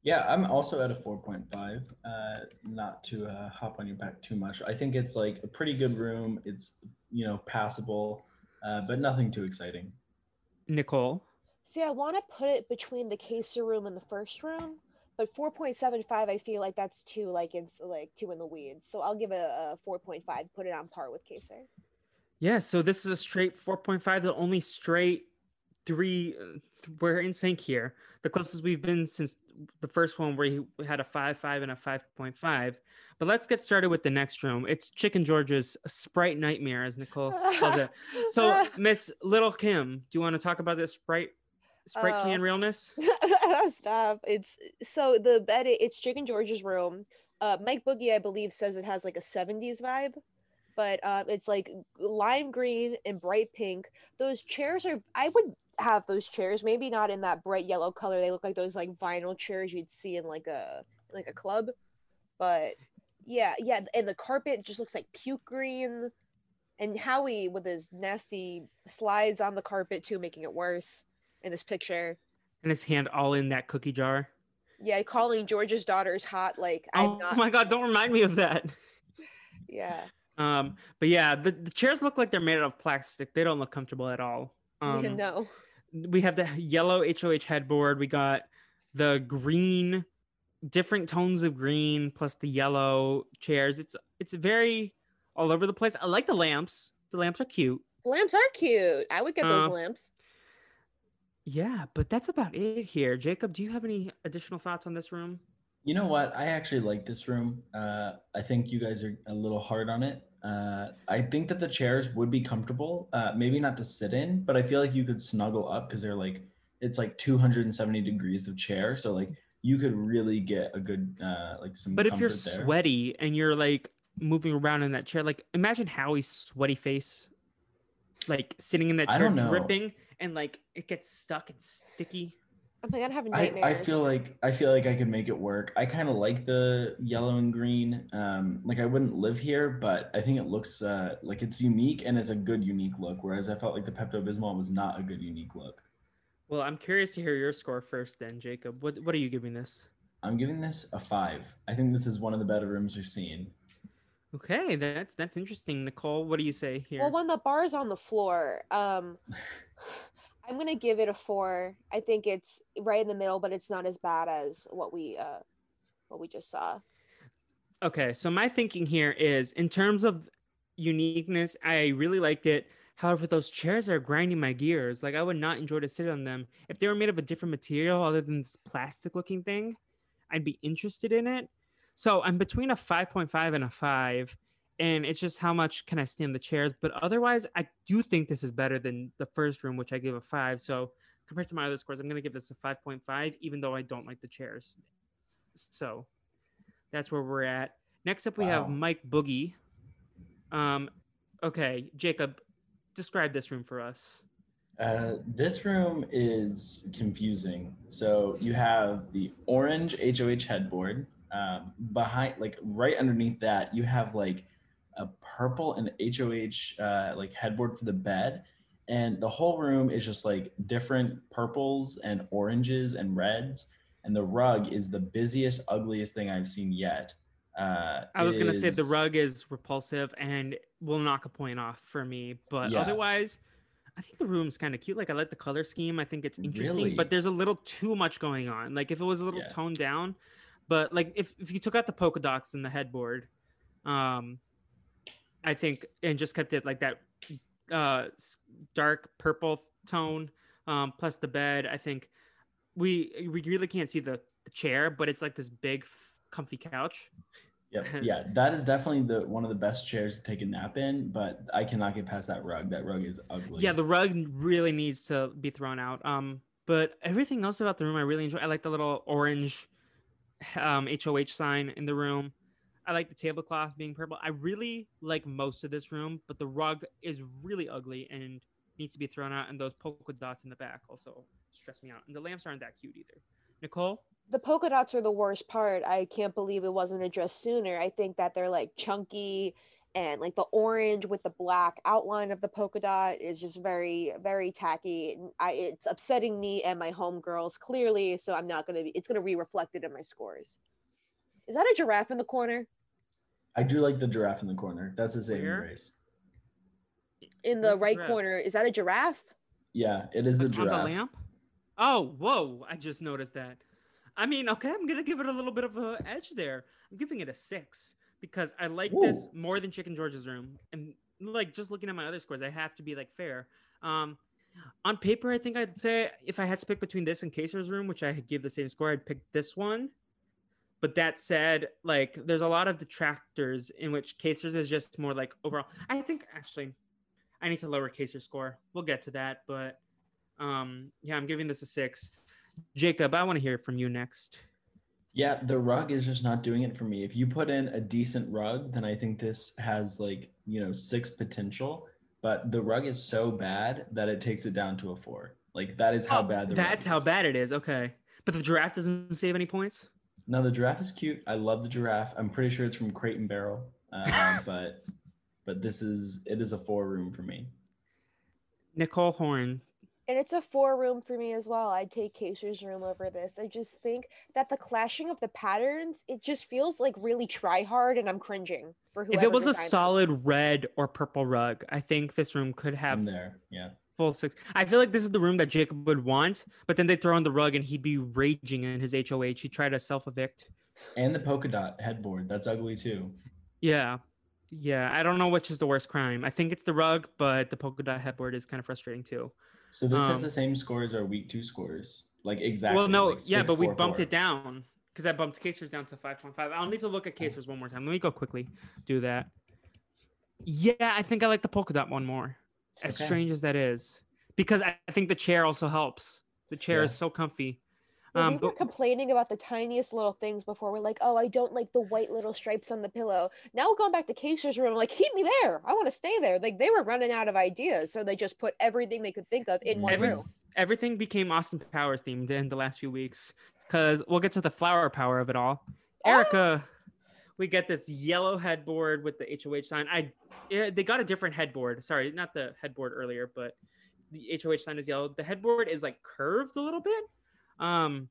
S3: Yeah, I'm also at a 4.5. Uh, not to uh, hop on your back too much. I think it's like a pretty good room. It's you know passable, uh, but nothing too exciting.
S1: Nicole.
S2: See, I want to put it between the Kaysar room and the first room, but 4.75, I feel like that's too like it's like too in the weeds. So I'll give it a 4.5. Put it on par with Kaysar.
S1: Yeah, so this is a straight 4.5, the only straight three. uh, We're in sync here. The closest we've been since the first one, where he had a 5, 5, and a 5.5. But let's get started with the next room. It's Chicken George's Sprite Nightmare, as Nicole calls it. So, Miss Little Kim, do you want to talk about this Sprite Sprite
S2: Oh.
S1: can realness?
S2: Stop. It's so the bed. It's Chicken George's room. Uh, Mike Boogie, I believe, says it has like a '70s vibe, but um, it's like lime green and bright pink. Those chairs are. I would have those chairs. Maybe not in that bright yellow color. They look like those like vinyl chairs you'd see in like a like a club. But yeah, yeah, and the carpet just looks like puke green. And Howie with his nasty slides on the carpet too, making it worse in this picture.
S1: And his hand all in that cookie jar.
S2: Yeah, calling George's daughters hot. Like I'm
S1: Oh
S2: not.
S1: my God, don't remind me of that.
S2: Yeah.
S1: Um, but yeah, the, the chairs look like they're made out of plastic. They don't look comfortable at all. Um,
S2: no.
S1: We have the yellow HOH headboard. We got the green, different tones of green plus the yellow chairs. It's it's very all over the place. I like the lamps. The lamps are cute.
S2: Lamps are cute. I would get those
S1: Uh,
S2: lamps.
S1: Yeah, but that's about it here. Jacob, do you have any additional thoughts on this room?
S3: You know what? I actually like this room. Uh, I think you guys are a little hard on it. Uh, I think that the chairs would be comfortable. Uh, maybe not to sit in, but I feel like you could snuggle up because they're like it's like 270 degrees of chair, so like you could really get a good uh, like some.
S1: But if you're
S3: there.
S1: sweaty and you're like moving around in that chair, like imagine Howie's sweaty face, like sitting in that chair dripping and like it gets stuck and sticky.
S2: My god, I'm having
S3: I,
S2: nightmares.
S3: I feel like I feel like I could make it work. I kind of like the yellow and green. Um, like I wouldn't live here, but I think it looks uh, like it's unique and it's a good unique look. Whereas I felt like the Pepto Bismol was not a good unique look.
S1: Well, I'm curious to hear your score first, then, Jacob. What what are you giving this?
S3: I'm giving this a five. I think this is one of the better rooms we've seen.
S1: Okay, that's that's interesting. Nicole, what do you say here?
S2: Well, when the bar is on the floor, um, I'm gonna give it a four. I think it's right in the middle, but it's not as bad as what we uh what we just saw.
S1: Okay, so my thinking here is in terms of uniqueness, I really liked it. However, those chairs are grinding my gears. Like I would not enjoy to sit on them. If they were made of a different material other than this plastic looking thing, I'd be interested in it. So I'm between a 5.5 and a 5. And it's just how much can I stand the chairs. But otherwise, I do think this is better than the first room, which I gave a 5. So compared to my other scores, I'm going to give this a 5.5, even though I don't like the chairs. So that's where we're at. Next up, we have Mike Boogie. Um, okay, Jacob, describe this room for us.
S3: Uh, this room is confusing. So you have the orange HOH headboard. Um, behind, like right underneath that, you have like a purple and HOH uh, like headboard for the bed, and the whole room is just like different purples and oranges and reds. And the rug is the busiest, ugliest thing I've seen yet. Uh,
S1: I was
S3: it
S1: gonna say the rug is repulsive and will knock a point off for me, but
S3: Yeah.
S1: otherwise, I think the room's kind of cute. Like I like the color scheme. I think it's interesting,
S3: Really?
S1: but there's a little too much going on. Like if it was a little
S3: Yeah.
S1: toned down, but like if if you took out the polka dots in the headboard, um, I think and just kept it like that uh dark purple tone um plus the bed i think we we really can't see the, the chair but it's like this big comfy couch
S3: Yeah, Yeah, that is definitely the one of the best chairs to take a nap in, but I cannot get past that rug. That rug is ugly.
S1: yeah the rug really needs to be thrown out um but everything else about the room i really enjoy i like the little orange um hoh sign in the room i like the tablecloth being purple i really like most of this room but the rug is really ugly and needs to be thrown out and those polka dots in the back also stress me out and the lamps aren't that cute either nicole
S2: The polka dots are the worst part. I can't believe it wasn't addressed sooner. I think that they're like chunky and like the orange with the black outline of the polka dot is just very very tacky. I it's upsetting me and my homegirls clearly, so I'm not gonna be. It's gonna be reflected in my scores. Is that a giraffe in the corner?
S3: I do like the giraffe in the corner. That's a saving
S1: Where?
S3: grace.
S2: In the
S1: Where's the
S2: right
S1: giraffe?
S2: corner, is that a giraffe?
S3: Yeah, it is a
S1: Like, on
S3: giraffe.
S1: the lamp oh whoa i just noticed that i mean okay i'm gonna give it a little bit of a edge there i'm giving it a six because i like this more than chicken george's room and like just looking at my other scores, I have to be like fair. Um, on paper, I think I'd say if I had to pick between this and Kaysar's room, which I give the same score, I'd pick this one. But that said, like there's a lot of detractors in which Kaysar's is just more like overall. I think actually, I need to lower Kaysar's score. We'll get to that, but um, yeah, I'm giving this a six. Jacob, I want to hear from you next.
S3: Yeah, the rug is just not doing it for me. If you put in a decent rug, then I think this has like, you know, six potential, but the rug is so bad that it takes it down to a four. Like that is how
S1: Oh,
S3: bad the
S1: That's how bad it is. Okay, but the giraffe doesn't save any points.
S3: No, the giraffe is cute. I love the giraffe. I'm pretty sure it's from Crate and Barrel. Uh, but but this is it is a four room for me.
S1: Nicole Horn.
S2: And it's a four room for me as well. I'd take Kaysar's room over this. I just think that the clashing of the patterns, it just feels like really try hard and I'm cringing for whoever
S1: If it was a
S2: designed this.
S1: solid red or purple rug, I think this room could have
S3: I'm there. Yeah.
S1: Full six. I feel like this is the room that Jacob would want, but then they throw in the rug and he'd be raging in his HOH. He'd try to self evict.
S3: And the polka dot headboard. That's ugly too.
S1: Yeah. Yeah. I don't know which is the worst crime. I think it's the rug, but the polka dot headboard is kind of frustrating too.
S3: So this has
S1: Um,
S3: the same scores as our week two scores. Like exactly.
S1: well, no,
S3: like
S1: yeah, but we bumped
S3: four.
S1: it down because I bumped Kaysar's down to 5.5. I'll need to look at Kaysar's one more time. Let me go quickly do that. Yeah, I think I like the polka dot one more. As
S3: Okay.
S1: strange as that is, because I I think the chair also helps. The chair is so comfy.
S2: Yeah,
S1: Um,
S2: we were
S1: but
S2: complaining about the tiniest little things before. We're like, oh, I don't like the white little stripes on the pillow. Now we're going back to Kaysar's room. I'm like, keep me there. I want to stay there. Like they were running out of ideas, so they just put everything they could think of in one
S1: Every-
S2: room.
S1: everything became Austin Powers themed in the last few weeks because we'll get to the flower power of it all.
S2: Ah!
S1: Erika, we get this yellow headboard with the HOH sign. I they got a different headboard. Sorry, not the headboard earlier, but the HOH sign is yellow. The headboard is like curved a little bit. Um,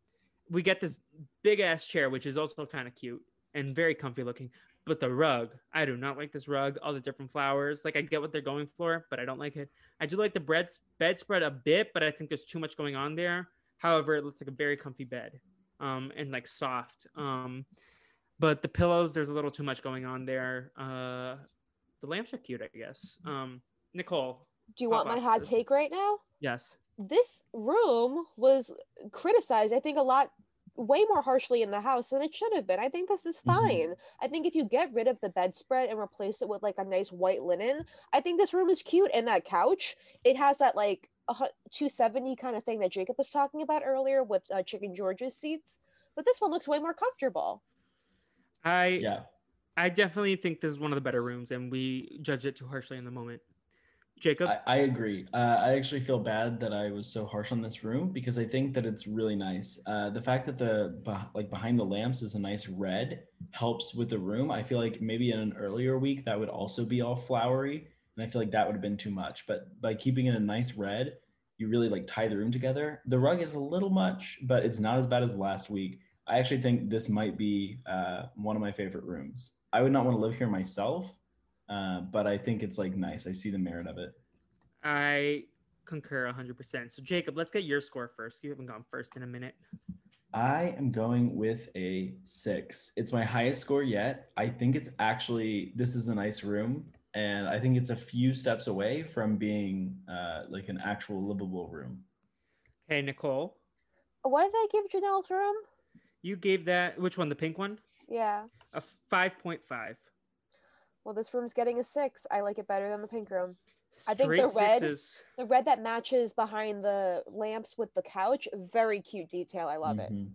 S1: we get this big ass chair, which is also kind of cute and very comfy looking. But the rug, I do not like this rug. All the different flowers, like I get what they're going for, but I don't like it. I do like the bread bedspread a bit, but I think there's too much going on there. However, it looks like a very comfy bed, um, and like soft. Um, but the pillows, there's a little too much going on there. Uh, the lamps are cute, I guess. Um, Nicole,
S2: Do you want my hot take right now?
S1: yes,
S2: This room was criticized, I think, a lot way more harshly in the house than it should have been. I think this is
S3: Mhm.
S2: fine. I think if you get rid of the bedspread and replace it with like a nice white linen, I think this room is cute. And that couch, it has that like 270 kind of thing that Jacob was talking about earlier with uh, Chicken George's seats. But this one looks way more comfortable.
S1: I
S3: Yeah.
S1: I definitely think this is one of the better rooms, and we judge it too harshly in the moment. Jacob,
S3: I, I agree. Uh, I actually feel bad that I was so harsh on this room because I think that it's really nice. Uh, the fact that the like behind the lamps is a nice red helps with the room. I feel like maybe in an earlier week that would also be all flowery, and I feel like that would have been too much. But by keeping it a nice red, you really like tie the room together. The rug is a little much, but it's not as bad as last week. I actually think this might be uh, one of my favorite rooms. I would not want to live here myself, uh, but I think it's like nice. I see the merit of it.
S1: I concur 100%. So, Jacob, let's get your score first. You haven't gone first in a minute.
S3: I am going with a six. It's my highest score yet. I think it's actually this is a nice room, and I think it's a few steps away from being uh, like an actual livable room.
S1: Okay, Nicole,
S2: What did I give Janelle's room?
S1: You gave that, which one, the pink one?
S2: Yeah.
S1: A 5.5.
S2: Well, this room's getting a six. I like it better than the pink room. I think the red-
S1: sixes.
S2: The red that matches behind the lamps with the couch, very cute detail. I love it.
S3: Mhm.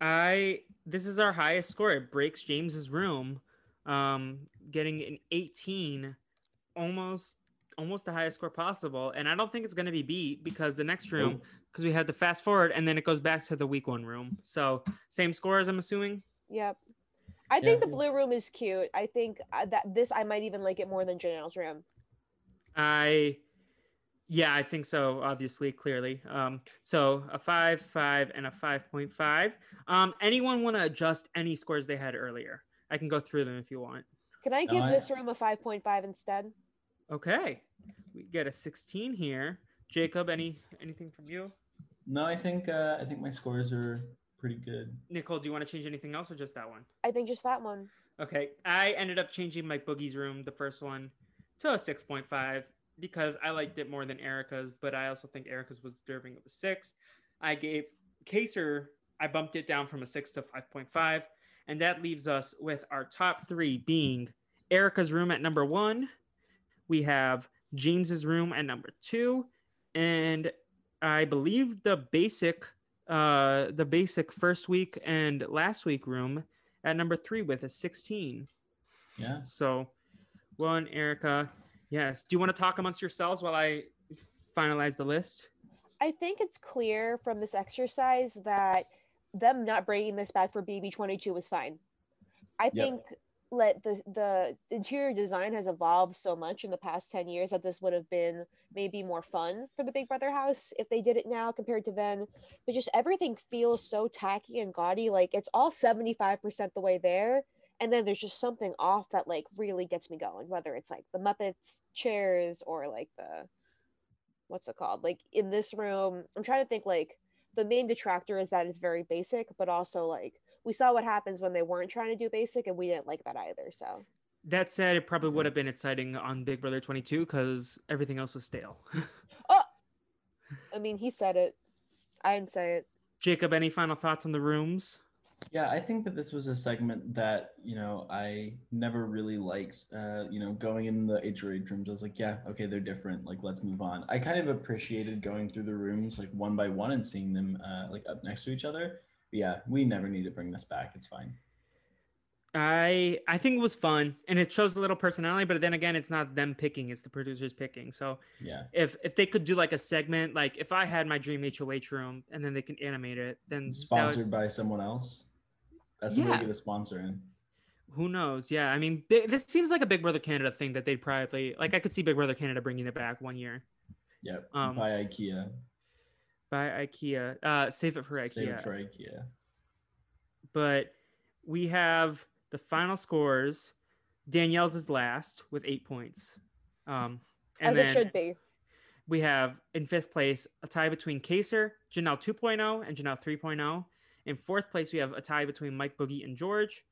S1: I this is our highest score. It breaks James's room, um, getting an 18, almost almost the highest score possible. And I don't think it's gonna be beat because the next room, because we had to fast forward and then it goes back to the week one room. So same scores, I'm assuming.
S2: Yep. I think
S3: Yeah.
S2: the blue room is cute. I think uh, that this I might even like it more than Janelle's room.
S1: I yeah, I think so, obviously, clearly. Um, so a five, five, and a five point five. Um, anyone want to adjust any scores they had earlier? I can go through them if you want.
S2: Can I
S3: No,
S2: give
S3: I-
S2: this room a 5.5 instead?
S1: Okay. We get a 16 here. Jacob, any anything from you?
S3: No, I think uh, I think my scores are pretty good.
S1: Nicole, do you want to change anything else or just that one?
S2: I think just that one.
S1: Okay. I ended up changing my boogie's room, the first one, to a 6.5 because I liked it more than Erika's, but I also think Erika's was deserving of a six. I gave Kaysar, I bumped it down from a six to 5.5. And that leaves us with our top three being Erika's room at number one. We have James's room at number two. And I believe the basic, uh, the basic first week and last week room at number three with a 16.
S3: Yeah.
S1: So, one, Erika. Yes. Do you want to talk amongst yourselves while I finalize the list?
S2: I think it's clear from this exercise that them not bringing this back for BB22 was fine. I
S3: Yep.
S2: think let the the interior design has evolved so much in the past 10 years that this would have been maybe more fun for the Big Brother house if they did it now compared to then. But just everything feels so tacky and gaudy. Like it's all 75% the way there. And then there's just something off that like really gets me going, whether it's like the Muppets chairs or like the what's it called? Like in this room, I'm trying to think like the main detractor is that it's very basic, but also like we saw what happens when they weren't trying to do basic and we didn't like that either. So
S1: That said, it probably would have been exciting on Big Brother 22 because everything else was stale. Oh.
S2: I mean he said it. I didn't say it.
S1: Jacob, any final thoughts on the rooms?
S3: Yeah, I think that this was a segment that, you know, I never really liked. Uh, you know, going in the HOH rooms, I was like, yeah, okay, they're different. Like, let's move on. I kind of appreciated going through the rooms like one by one and seeing them uh, like up next to each other. Yeah, we never need to bring this back. It's fine.
S1: I I think it was fun and it shows a little personality, but then again, it's not them picking, it's the producers picking. So
S3: Yeah.
S1: if if they could do like a segment, like if I had my dream HOH room and then they can animate it, then that would-
S3: Sponsored by someone else. That's a way
S1: Yeah.
S3: to get a sponsor in.
S1: who knows? Yeah, I mean, bi- this seems like a Big Brother Canada thing that they'd probably like. I could see Big Brother Canada bringing it back one year
S3: Yep.
S1: Um,
S3: by IKEA.
S1: By IKEA. Uh, save it for IKEA.
S3: Save it for IKEA.
S1: but we have the final scores. Danielle's is last with eight points. Um, and
S2: As
S1: then
S2: it should be.
S1: we have in fifth place a tie between Kaysar, Janelle 2.0, and Janelle 3.0. In fourth place, we have a tie between Mike Boogie and George.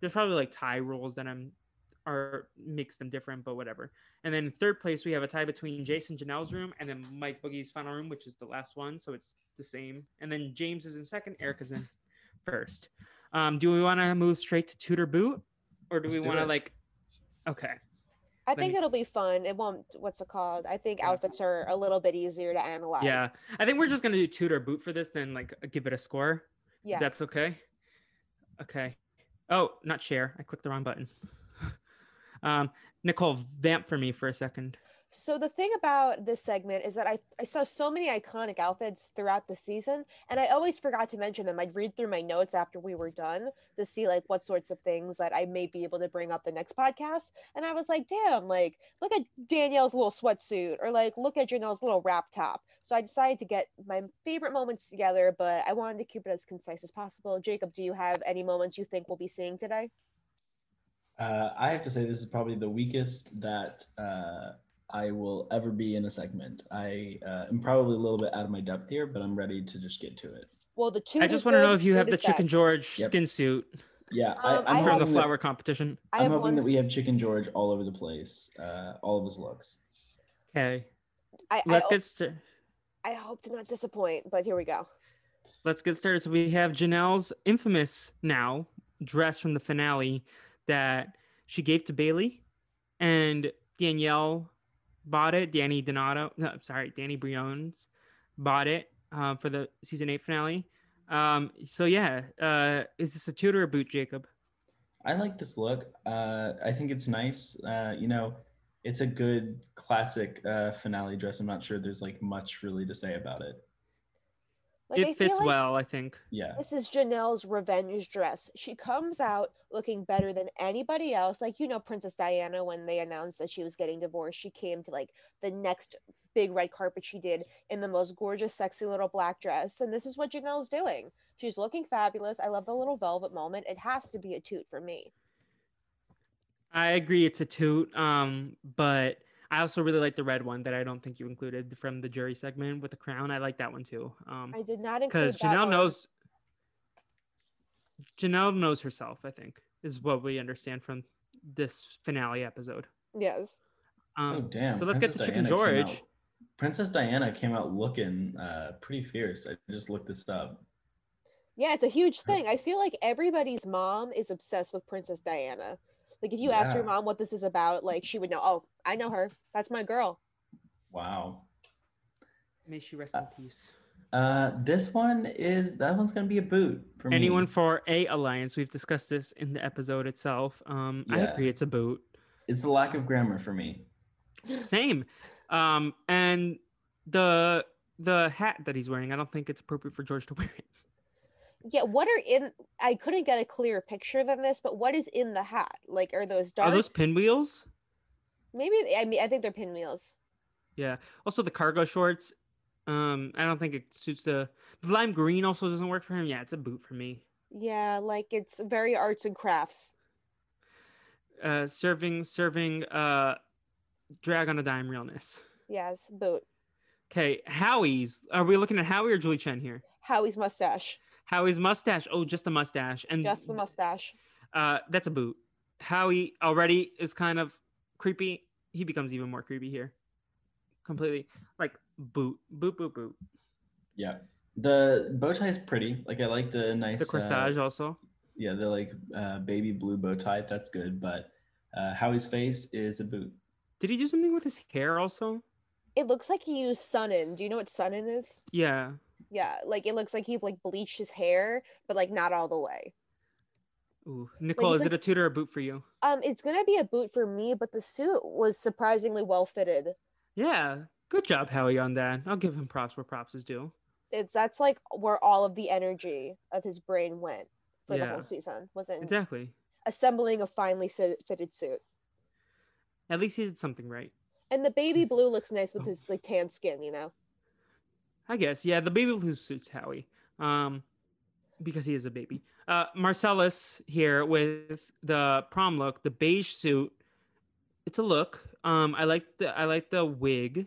S1: There's probably like tie rules that I'm are makes them different, but whatever. And then third place, we have a tie between Jason Janelle's room and then Mike Boogie's final room, which is the last one, so it's the same. And then James is in second, Erika's in first. Um, do we want to move straight to Toot or Boot, or do
S3: Let's
S1: we want to like? Okay,
S2: I think
S1: me-
S2: it'll be fun. It won't what's it called? I think outfits are a little bit easier to analyze.
S1: yeah, I think we're just gonna do Toot or Boot for this, then like give it a score.
S2: Yeah.
S1: That's okay. Okay. Oh, not share. I clicked the wrong button. Um, Nicole, vamp for me for a second.
S2: So the thing about this segment is that I, I saw so many iconic outfits throughout the season and I always forgot to mention them. I'd read through my notes after we were done to see like what sorts of things that I may be able to bring up the next podcast. And I was like, damn, like look at Danielle's little sweatsuit or like look at Janelle's little wrap top. So I decided to get my favorite moments together, but I wanted to keep it as concise as possible. Jacob, do you have any moments you think we'll be seeing today?
S3: Uh, I have to say this is probably the weakest that uh, I will ever be in a segment. I uh, am probably a little bit out of my depth here, but I'm ready to just get to it.
S2: Well, the two
S1: I just want to know if you have the Chicken
S2: George.
S1: George
S3: Yep.
S1: skin suit
S3: Yeah,
S2: Um,
S3: I,
S2: I
S3: I'm
S1: from the
S3: hoping, that,
S1: flower competition.
S2: I
S3: I'm hoping
S2: one
S3: that we have Chicken George all over the place, uh, all of his looks.
S1: Okay,
S2: I,
S1: let's
S2: I,
S1: get started.
S2: I hope to not disappoint, but here we go.
S1: Let's get started. So we have Janelle's infamous now dress from the finale that she gave to Bailey, and Danielle bought it. Danny Donato, no, sorry, Danny Briones bought it uh, for the season eight finale. Um, so yeah, uh, is this a toot or boot, Jacob?
S3: I like this look. Uh, I think it's nice. Uh, you know, it's a good classic uh, finale dress. I'm not sure there's like much really to say about it.
S2: Like,
S1: it
S2: feel
S1: fits
S2: like
S1: well, I think.
S3: Yeah.
S2: This is Janelle's revenge dress. She comes out looking better than anybody else. Like, you know, Princess Diana, when they announced that she was getting divorced, she came to like the next big red carpet she did in the most gorgeous, sexy little black dress. And this is what Janelle's doing. She's looking fabulous. I love the little velvet moment. It has to be a toot for me.
S1: I agree, it's a toot. Um, but I also really like the red one that I don't think you included from the jury segment with the crown. I like that one too. Um,
S2: I did not include
S1: because Janelle
S2: one.
S1: knows Janelle knows herself, I think, is what we understand from this finale episode.
S2: Yes.
S1: Um,
S3: oh damn!
S1: so let's get to
S3: Princess
S1: Chicken
S3: Diana
S1: George.
S3: out- Princess Diana came out looking uh, pretty fierce. I just looked this up.
S2: Yeah, it's a huge thing. I feel like everybody's mom is obsessed with Princess Diana. Like if you ask your mom what this is about, like she would know. Oh, I know her. That's my girl.
S3: Wow.
S1: May she rest in peace.
S3: Uh, this one is that one's gonna be a boot for me.
S1: Anyone for a alliance? We've discussed this in the episode itself. Um, I agree, it's a boot.
S3: It's the lack of grammar for me.
S1: Same. Um, and the the hat that he's wearing, I don't think it's appropriate for George to wear it.
S2: Yeah, what are in? I couldn't get a clearer picture than this, but what is in the hat? Like, are those dark?
S1: Are those pinwheels?
S2: Maybe I mean I think they're pinwheels.
S1: Yeah. Also the cargo shorts. Um, I don't think it suits the the lime green. Also doesn't work for him. Yeah, it's a boot for me.
S2: Yeah, like it's very arts and crafts.
S1: Uh, serving serving uh, drag on a dime realness.
S2: Yes, boot.
S1: Okay, Howie's. Are we looking at Howie or Julie Chen here?
S2: Howie's mustache,
S1: Howie's mustache. Oh, just a mustache. And
S2: just the mustache.
S1: Uh, that's a boot. Howie already is kind of creepy. He becomes even more creepy here. Completely like boot, boot, boot, boot.
S3: Yeah. The bow tie is pretty. Like I like the nice
S1: The
S3: uh,
S1: corsage also.
S3: yeah, the like uh, baby blue bow tie. That's good. But uh, Howie's face is a boot.
S1: Did he do something with his hair also?
S2: It looks like he used Sun-In. Do you know what Sun-In is?
S1: Yeah.
S2: Yeah, like it looks like he like bleached his hair, but like not all the way.
S1: Ooh, Nicole,
S2: it's
S1: is it a tutor or a boot for you?
S2: Um, it's gonna be a boot for me, but the suit was surprisingly well fitted.
S1: Yeah. Good job, Howie, on that. I'll give him props where props is due.
S2: It's that's like where all of the energy of his brain went for the whole season. Was in
S1: Exactly.
S2: assembling a finely fitted suit.
S1: At least he did something right.
S2: And the baby blue looks nice
S1: Oh.
S2: with his like tan skin, you know.
S1: I guess. Yeah, the baby blue suits Howie. Um, because he is a baby. Uh, Marcellas here with the prom look, the beige suit. It's a look. Um, I like the I like the wig.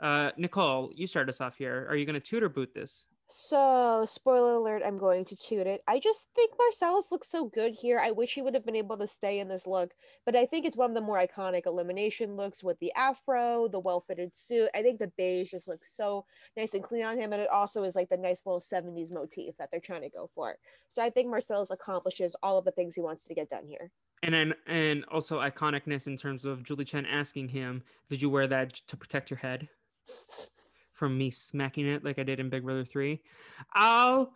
S1: Uh, Nicole, you start us off here. Are you gonna tutor boot this?
S2: So, spoiler alert, I'm going to toot it. I just think Marcellas looks so good here. I wish he would have been able to stay in this look, but I think it's one of the more iconic elimination looks with the afro, the well fitted suit. I think the beige just looks so nice and clean on him, and it also is like the nice little 70s motif that they're trying to go for. So, I think Marcellas accomplishes all of the things he wants to get done here.
S1: And then and also iconicness in terms of Julie Chen asking him, "Did you wear that to protect your head?" From me smacking it like I did in Big Brother Three. Oh,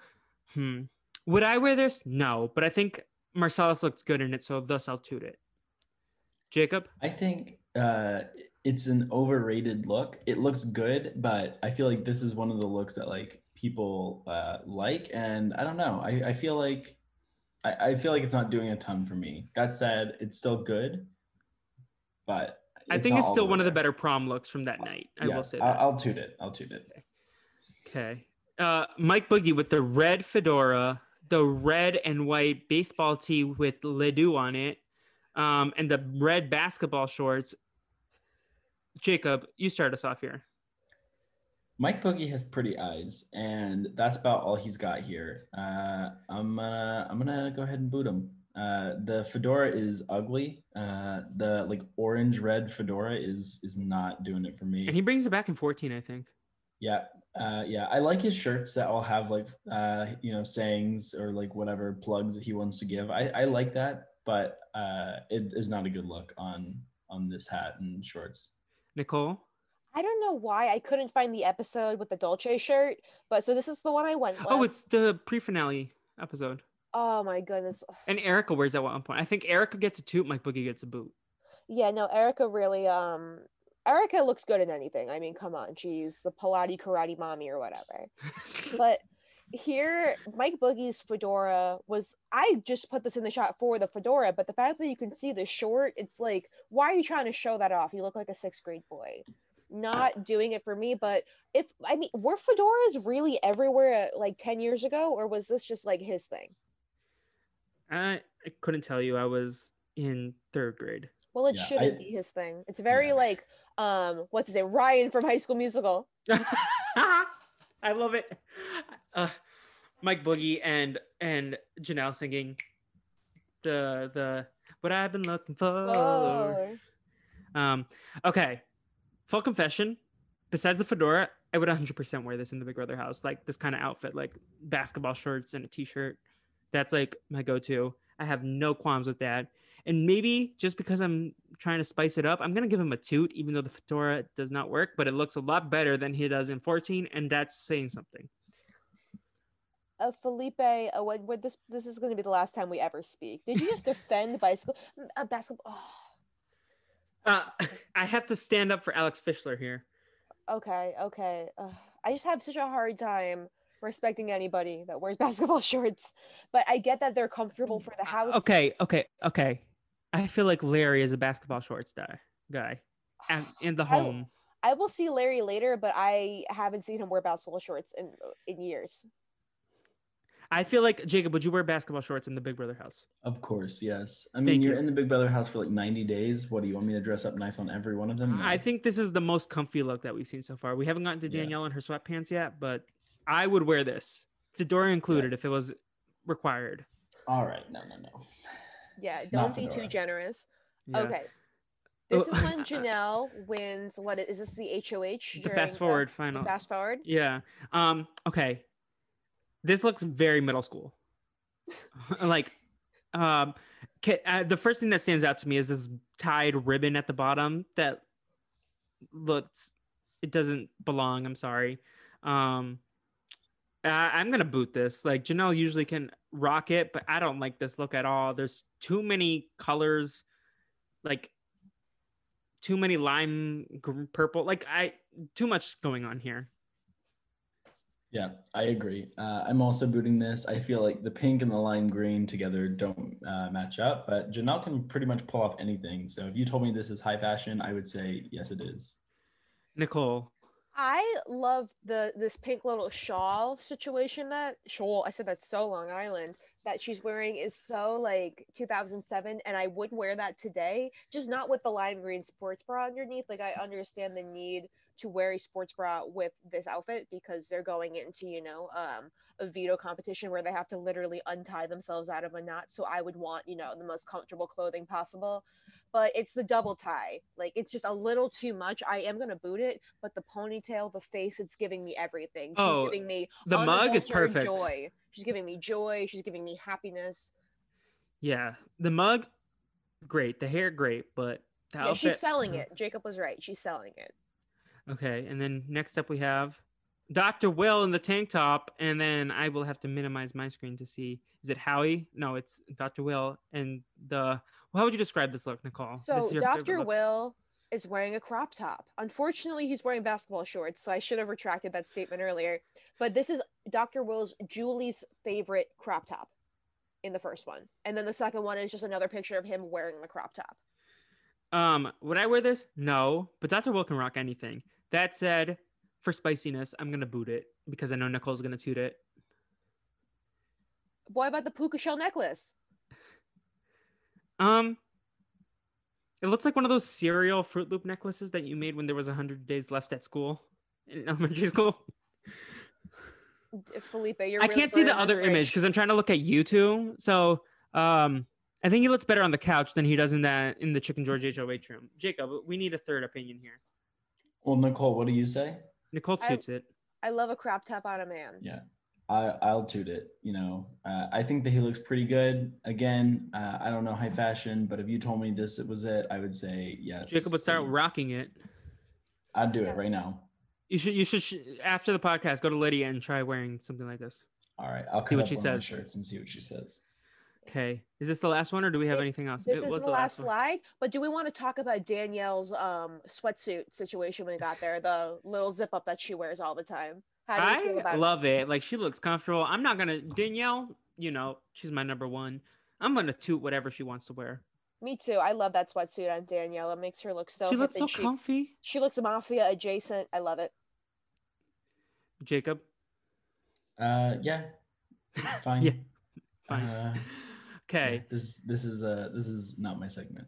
S1: hmm. Would I wear this? No, but I think Marcellas looks good in it, so thus I'll toot it. Jacob,
S3: I think uh, it's an overrated look. It looks good, but I feel like this is one of the looks that like people uh, like, and I don't know. I, I feel like I, I feel like it's not doing a ton for me. That said, it's still good, but
S1: I think it's still one of the better prom looks from that night. I
S3: Yeah,
S1: will say
S3: I'll,
S1: that.
S3: I'll toot it. I'll toot it.
S1: Okay. Uh, Mike Boogie with the red fedora, the red and white baseball tee with Ledoux on it, um, and the red basketball shorts. Jacob, you start us off here.
S3: Mike Boogie has pretty eyes, and that's about all he's got here. Uh, I'm uh, I'm gonna go ahead and boot him. Uh, the fedora is ugly. Uh, the like orange red fedora is is not doing it for me.
S1: And he brings it back in 14, I think.
S3: yeah, uh, yeah. I like his shirts that all have like uh, you know sayings or like whatever plugs that he wants to give. I, I like that, but uh, it is not a good look on on this hat and shorts.
S1: Nicole,
S2: I don't know why I couldn't find the episode with the Dolce shirt, but so this is the one I went with.
S1: oh, it's the pre-finale episode,
S2: oh my goodness.
S1: and Erika wears at one point. I think Erika gets a toot, Mike Boogie gets a boot.
S2: Yeah, no, Erika really um Erika looks good in anything. I mean, come on, she's the Pilates karate mommy or whatever. But here, Mike Boogie's fedora was I just put this in the shot for the fedora, but the fact that you can see the short, it's like, why are you trying to show that off? You look like a sixth grade boy. Not doing it for me, but if I mean, were fedoras really everywhere like 10 years ago, or was this just like his thing?
S1: I, I couldn't tell you. I was in third grade.
S2: Well, it
S3: Yeah,
S2: shouldn't
S3: I-
S2: be his thing. It's very
S3: Yeah.
S2: like um what's his name? Ryan from High School Musical.
S1: I love it. Uh, Mike Boogie and and Janelle singing the the what I've been looking for.
S2: Oh.
S1: Um, okay, full confession. Besides the fedora, I would 100% wear this in the Big Brother house, like this kind of outfit, like basketball shorts and a t-shirt. That's like my go-to. I have no qualms with that. And maybe just because I'm trying to spice it up, I'm gonna give him a toot, even though the fedora does not work, but it looks a lot better than he does in 14, and that's saying something.
S2: Uh, Felipe, uh, what, what this this is going to be the last time we ever speak. Did you just defend bicycle uh, basketball? Oh.
S1: Uh, I have to stand up for Alex Fischler here.
S2: Okay, okay. Uh, I just have such a hard time respecting anybody that wears basketball shorts, but I get that they're comfortable mm, for the uh, house.
S1: Okay, okay, okay. I feel like Larry is a basketball shorts guy. Guy, and in the home.
S2: I will see Larry later, but I haven't seen him wear basketball shorts in in years.
S1: I feel like Jacob. Would you wear basketball shorts in the Big Brother house?
S3: Of course, yes. I mean,
S1: Thank
S3: you're
S1: you.
S3: in the Big Brother house for like 90 days. What do you want me to dress up nice on every one of them? No.
S1: I think this is the most comfy look that we've seen so far. We haven't gotten to
S3: Yeah.
S1: Danielle in her sweatpants yet, but I would wear this, fedora included, if it was required.
S3: All right, no, no, no.
S2: Yeah, don't be too generous.
S1: Yeah.
S2: Okay. This
S1: Oh,
S2: is when Janelle wins. What is this? The HOH?
S1: The fast forward final.
S2: Fast forward.
S1: Yeah. Um. Okay. This looks very middle school. like, um, ca- uh, the first thing that stands out to me is this tied ribbon at the bottom that looks. It doesn't belong. I'm sorry. Um, I, I'm gonna boot this. Like Janelle usually can rock it, but I don't like this look at all. There's too many colors, like too many lime purple. Like I too much going on here.
S3: Yeah, I agree. Uh, I'm also booting this. I feel like the pink and the lime green together don't uh, match up, but Janelle can pretty much pull off anything. So if you told me this is high fashion, I would say yes, it is.
S1: Nicole.
S2: I love the this pink little shawl situation that shawl. I said that's so Long Island that she's wearing is so like 2007, and I would wear that today, just not with the lime green sports bra underneath. Like I understand the need to wear a sports bra with this outfit because they're going into you know um, a veto competition where they have to literally untie themselves out of a knot. So I would want you know the most comfortable clothing possible but it's the double tie. Like it's just a little too much. I am gonna boot it, but the ponytail, the face, it's giving me everything. She's
S1: Oh,
S2: giving me
S1: The mug is perfect.
S2: Joy. She's giving me joy. She's giving me happiness.
S1: Yeah, the mug, great. The hair, great. But the
S2: Yeah,
S1: outfit,
S2: she's selling it. Jacob was right. She's selling it.
S1: Okay, and then next up we have Dr. Will in the tank top, and then I will have to minimize my screen to see. Is it Howie? No, it's Dr. Will, and the. Well, how would you describe this look, Nicole?
S2: So Dr. Will is wearing a crop top. Unfortunately, he's wearing basketball shorts, so I should have retracted that statement earlier. But this is Dr. Will's Julie's favorite crop top in the first one. And then the second one is just another picture of him wearing the crop top.
S1: Um, would I wear this? No, but Dr. Will can rock anything. That said, for spiciness, I'm gonna boot it because I know Nicole's gonna toot it.
S2: Boy, about the puka shell necklace.
S1: Um, it looks like one of those cereal Fruit Loop necklaces that you made when there was hundred days left at school, in elementary school.
S2: Felipe, you're
S1: I
S2: really
S1: can't see the other image because I'm trying to look at you two. So, um, I think he looks better on the couch than he does in that in the Chicken George HOH room. Jacob, we need a third opinion here.
S3: Well, Nicole, what do you say?
S1: Nicole
S2: I-
S1: it.
S2: I love a crop top on a man.
S3: Yeah, I, I'll toot it. You know, uh, I think that he looks pretty good. Again, uh, I don't know high fashion, but if you told me this it was it, I would say yes.
S1: Jacob would start
S3: please.
S1: rocking it.
S3: I'd do
S2: Yeah.
S3: it right now.
S1: You should you should sh- after the podcast go to Lydia and try wearing something like this.
S3: All right, I'll
S1: See what
S3: up
S1: she
S3: one of my
S1: says.
S3: shirts and see what she says.
S1: Okay, is this the last one or do we have
S2: It-
S1: anything else?
S2: This
S1: It
S2: is
S1: was
S2: the last
S1: one.
S2: slide, but do we want to talk about Danielle's um sweatsuit situation when we got there? The little zip up that she wears all the time. How do you feel
S1: I
S2: about
S1: love it. Like she looks comfortable. I'm not gonna Danielle. You know she's my number one. I'm gonna toot whatever she wants to wear.
S2: Me too. I love that sweatsuit on Danielle. It makes her look so.
S1: she looks so
S2: and
S1: comfy.
S2: She looks mafia adjacent. I love it.
S1: Jacob.
S3: Uh, yeah, fine.
S1: Yeah, fine.
S3: Uh,
S1: Okay.
S3: this this is uh this is not my segment,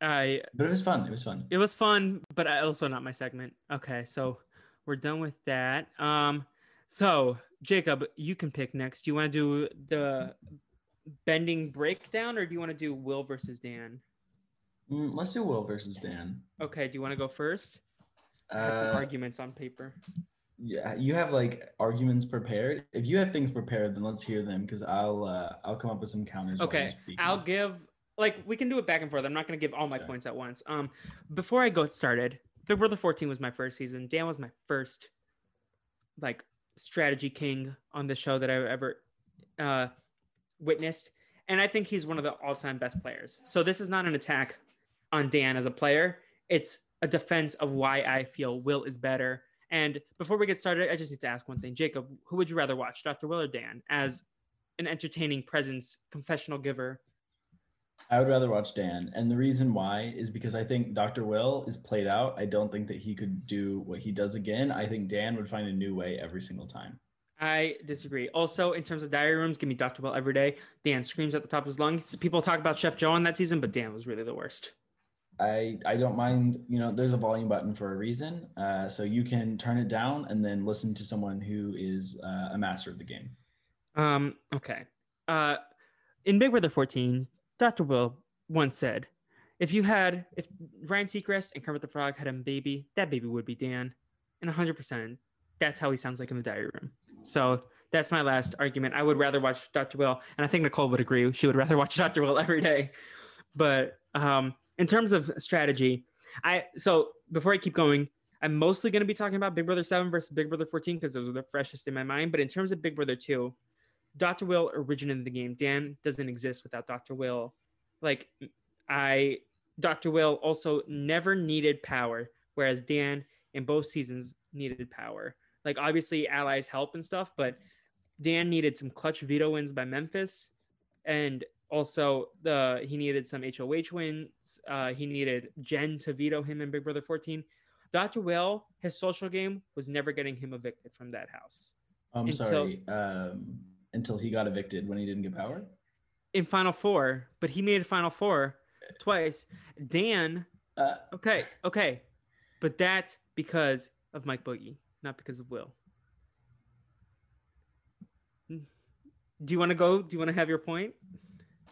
S1: I
S3: but it was fun. It was fun.
S1: it was fun, but I also not my segment. Okay, so we're done with that. Um, so Jacob, you can pick next. Do you want to do the bending breakdown, or do you want to do Will versus Dan?
S3: Mm, let's do Will versus Dan.
S1: Okay, do you want to go first? I have some
S3: Uh,
S1: arguments on paper.
S3: Yeah, you have like arguments prepared. If you have things prepared, then let's hear them because I'll uh, I'll come up with some counters.
S1: Okay. I'll give like we can do it back and forth. I'm not gonna give all my points at once. Um, before I go started, Big Brother 14 was my first season. Dan was my first like strategy king on the show that I've ever uh witnessed, and I think he's one of the all-time best players. So this is not an attack on Dan as a player. It's a defense of why I feel Will is better. And before we get started, I just need to ask one thing, Jacob. Who would you rather watch, Dr. Will or Dan, as an entertaining presence, confessional giver?
S3: I would rather watch Dan, and the reason why is because I think Dr. Will is played out. I don't think that he could do what he does again. I think Dan would find a new way every single time.
S1: I disagree. Also, in terms of diary rooms, give me Dr. Will every day. Dan screams at the top of his lungs. People talk about Chef Joe on that season, but Dan was really the worst.
S3: I I don't mind. You know, there's a volume button for a reason, uh, so you can turn it down and then listen to someone who is uh, a master of the game.
S1: Um, okay. Uh, in Big Brother 14, Dr. Will once said, if you had, if Ryan Seacrest and Kermit the Frog had a baby, that baby would be Dan. And 100%, that's how he sounds like in the diary room. So that's my last argument. I would rather watch Dr. Will, and I think Nicole would agree. She would rather watch Dr. Will every day. But um, in terms of strategy, I so before I keep going, I'm mostly going to be talking about Big Brother 7 versus Big Brother 14 because those are the freshest in my mind. But in terms of Big Brother 2, Dr. Will originated the game. Dan doesn't exist without Dr. Will. Like I Dr. Will also never needed power, whereas Dan in both seasons needed power. Like obviously allies help and stuff, but Dan needed some clutch veto wins by Memphis, and also the he needed some HOH wins. Uh, he needed Jen to veto him in Big Brother 14. Dr. Will, his social game was never getting him evicted from that house.
S3: I'm
S1: Until-
S3: sorry. Um, until he got evicted when he didn't get power.
S1: in Final Four, but he made Final Four twice. Dan,
S3: Uh,
S1: okay, okay, but that's because of Mike Boogie, not because of Will. Do you want to go? Do you want to have your point?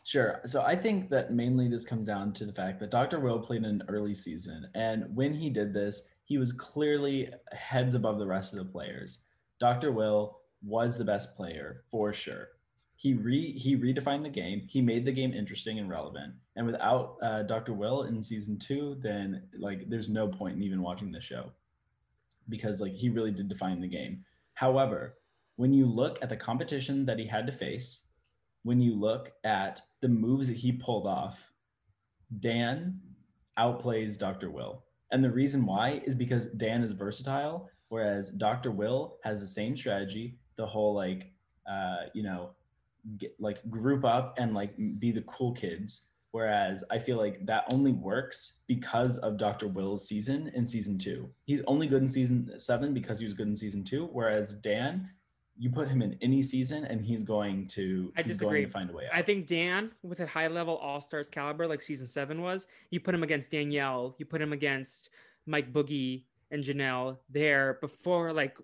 S3: Sure. So I think that mainly this comes down to the fact that Dr. Will played in an early season. And when he did this, he was clearly heads above the rest of the players. Dr. Will was the best player for sure. He re he redefined the game. He made the game interesting and relevant. And without uh, Dr. Will in season two, then like there's no point in even watching the show because like he really did define the game. However, when you look at the competition that he had to face, when you look at the moves that he pulled off, Dan outplays Dr. Will. And the reason why is because Dan is versatile, whereas Dr. Will has the same strategy, the whole like, uh, you know, get, like group up and like be the cool kids. Whereas I feel like that only works because of Dr. Will's season in season two. He's only good in season seven because he was good in season two. Whereas Dan, you put him in any season and he's going to
S1: I disagree.
S3: to find a way out.
S1: I think Dan, with a high level All Stars caliber like season seven was, you put him against Danielle, you put him against Mike Boogie and Janelle there before like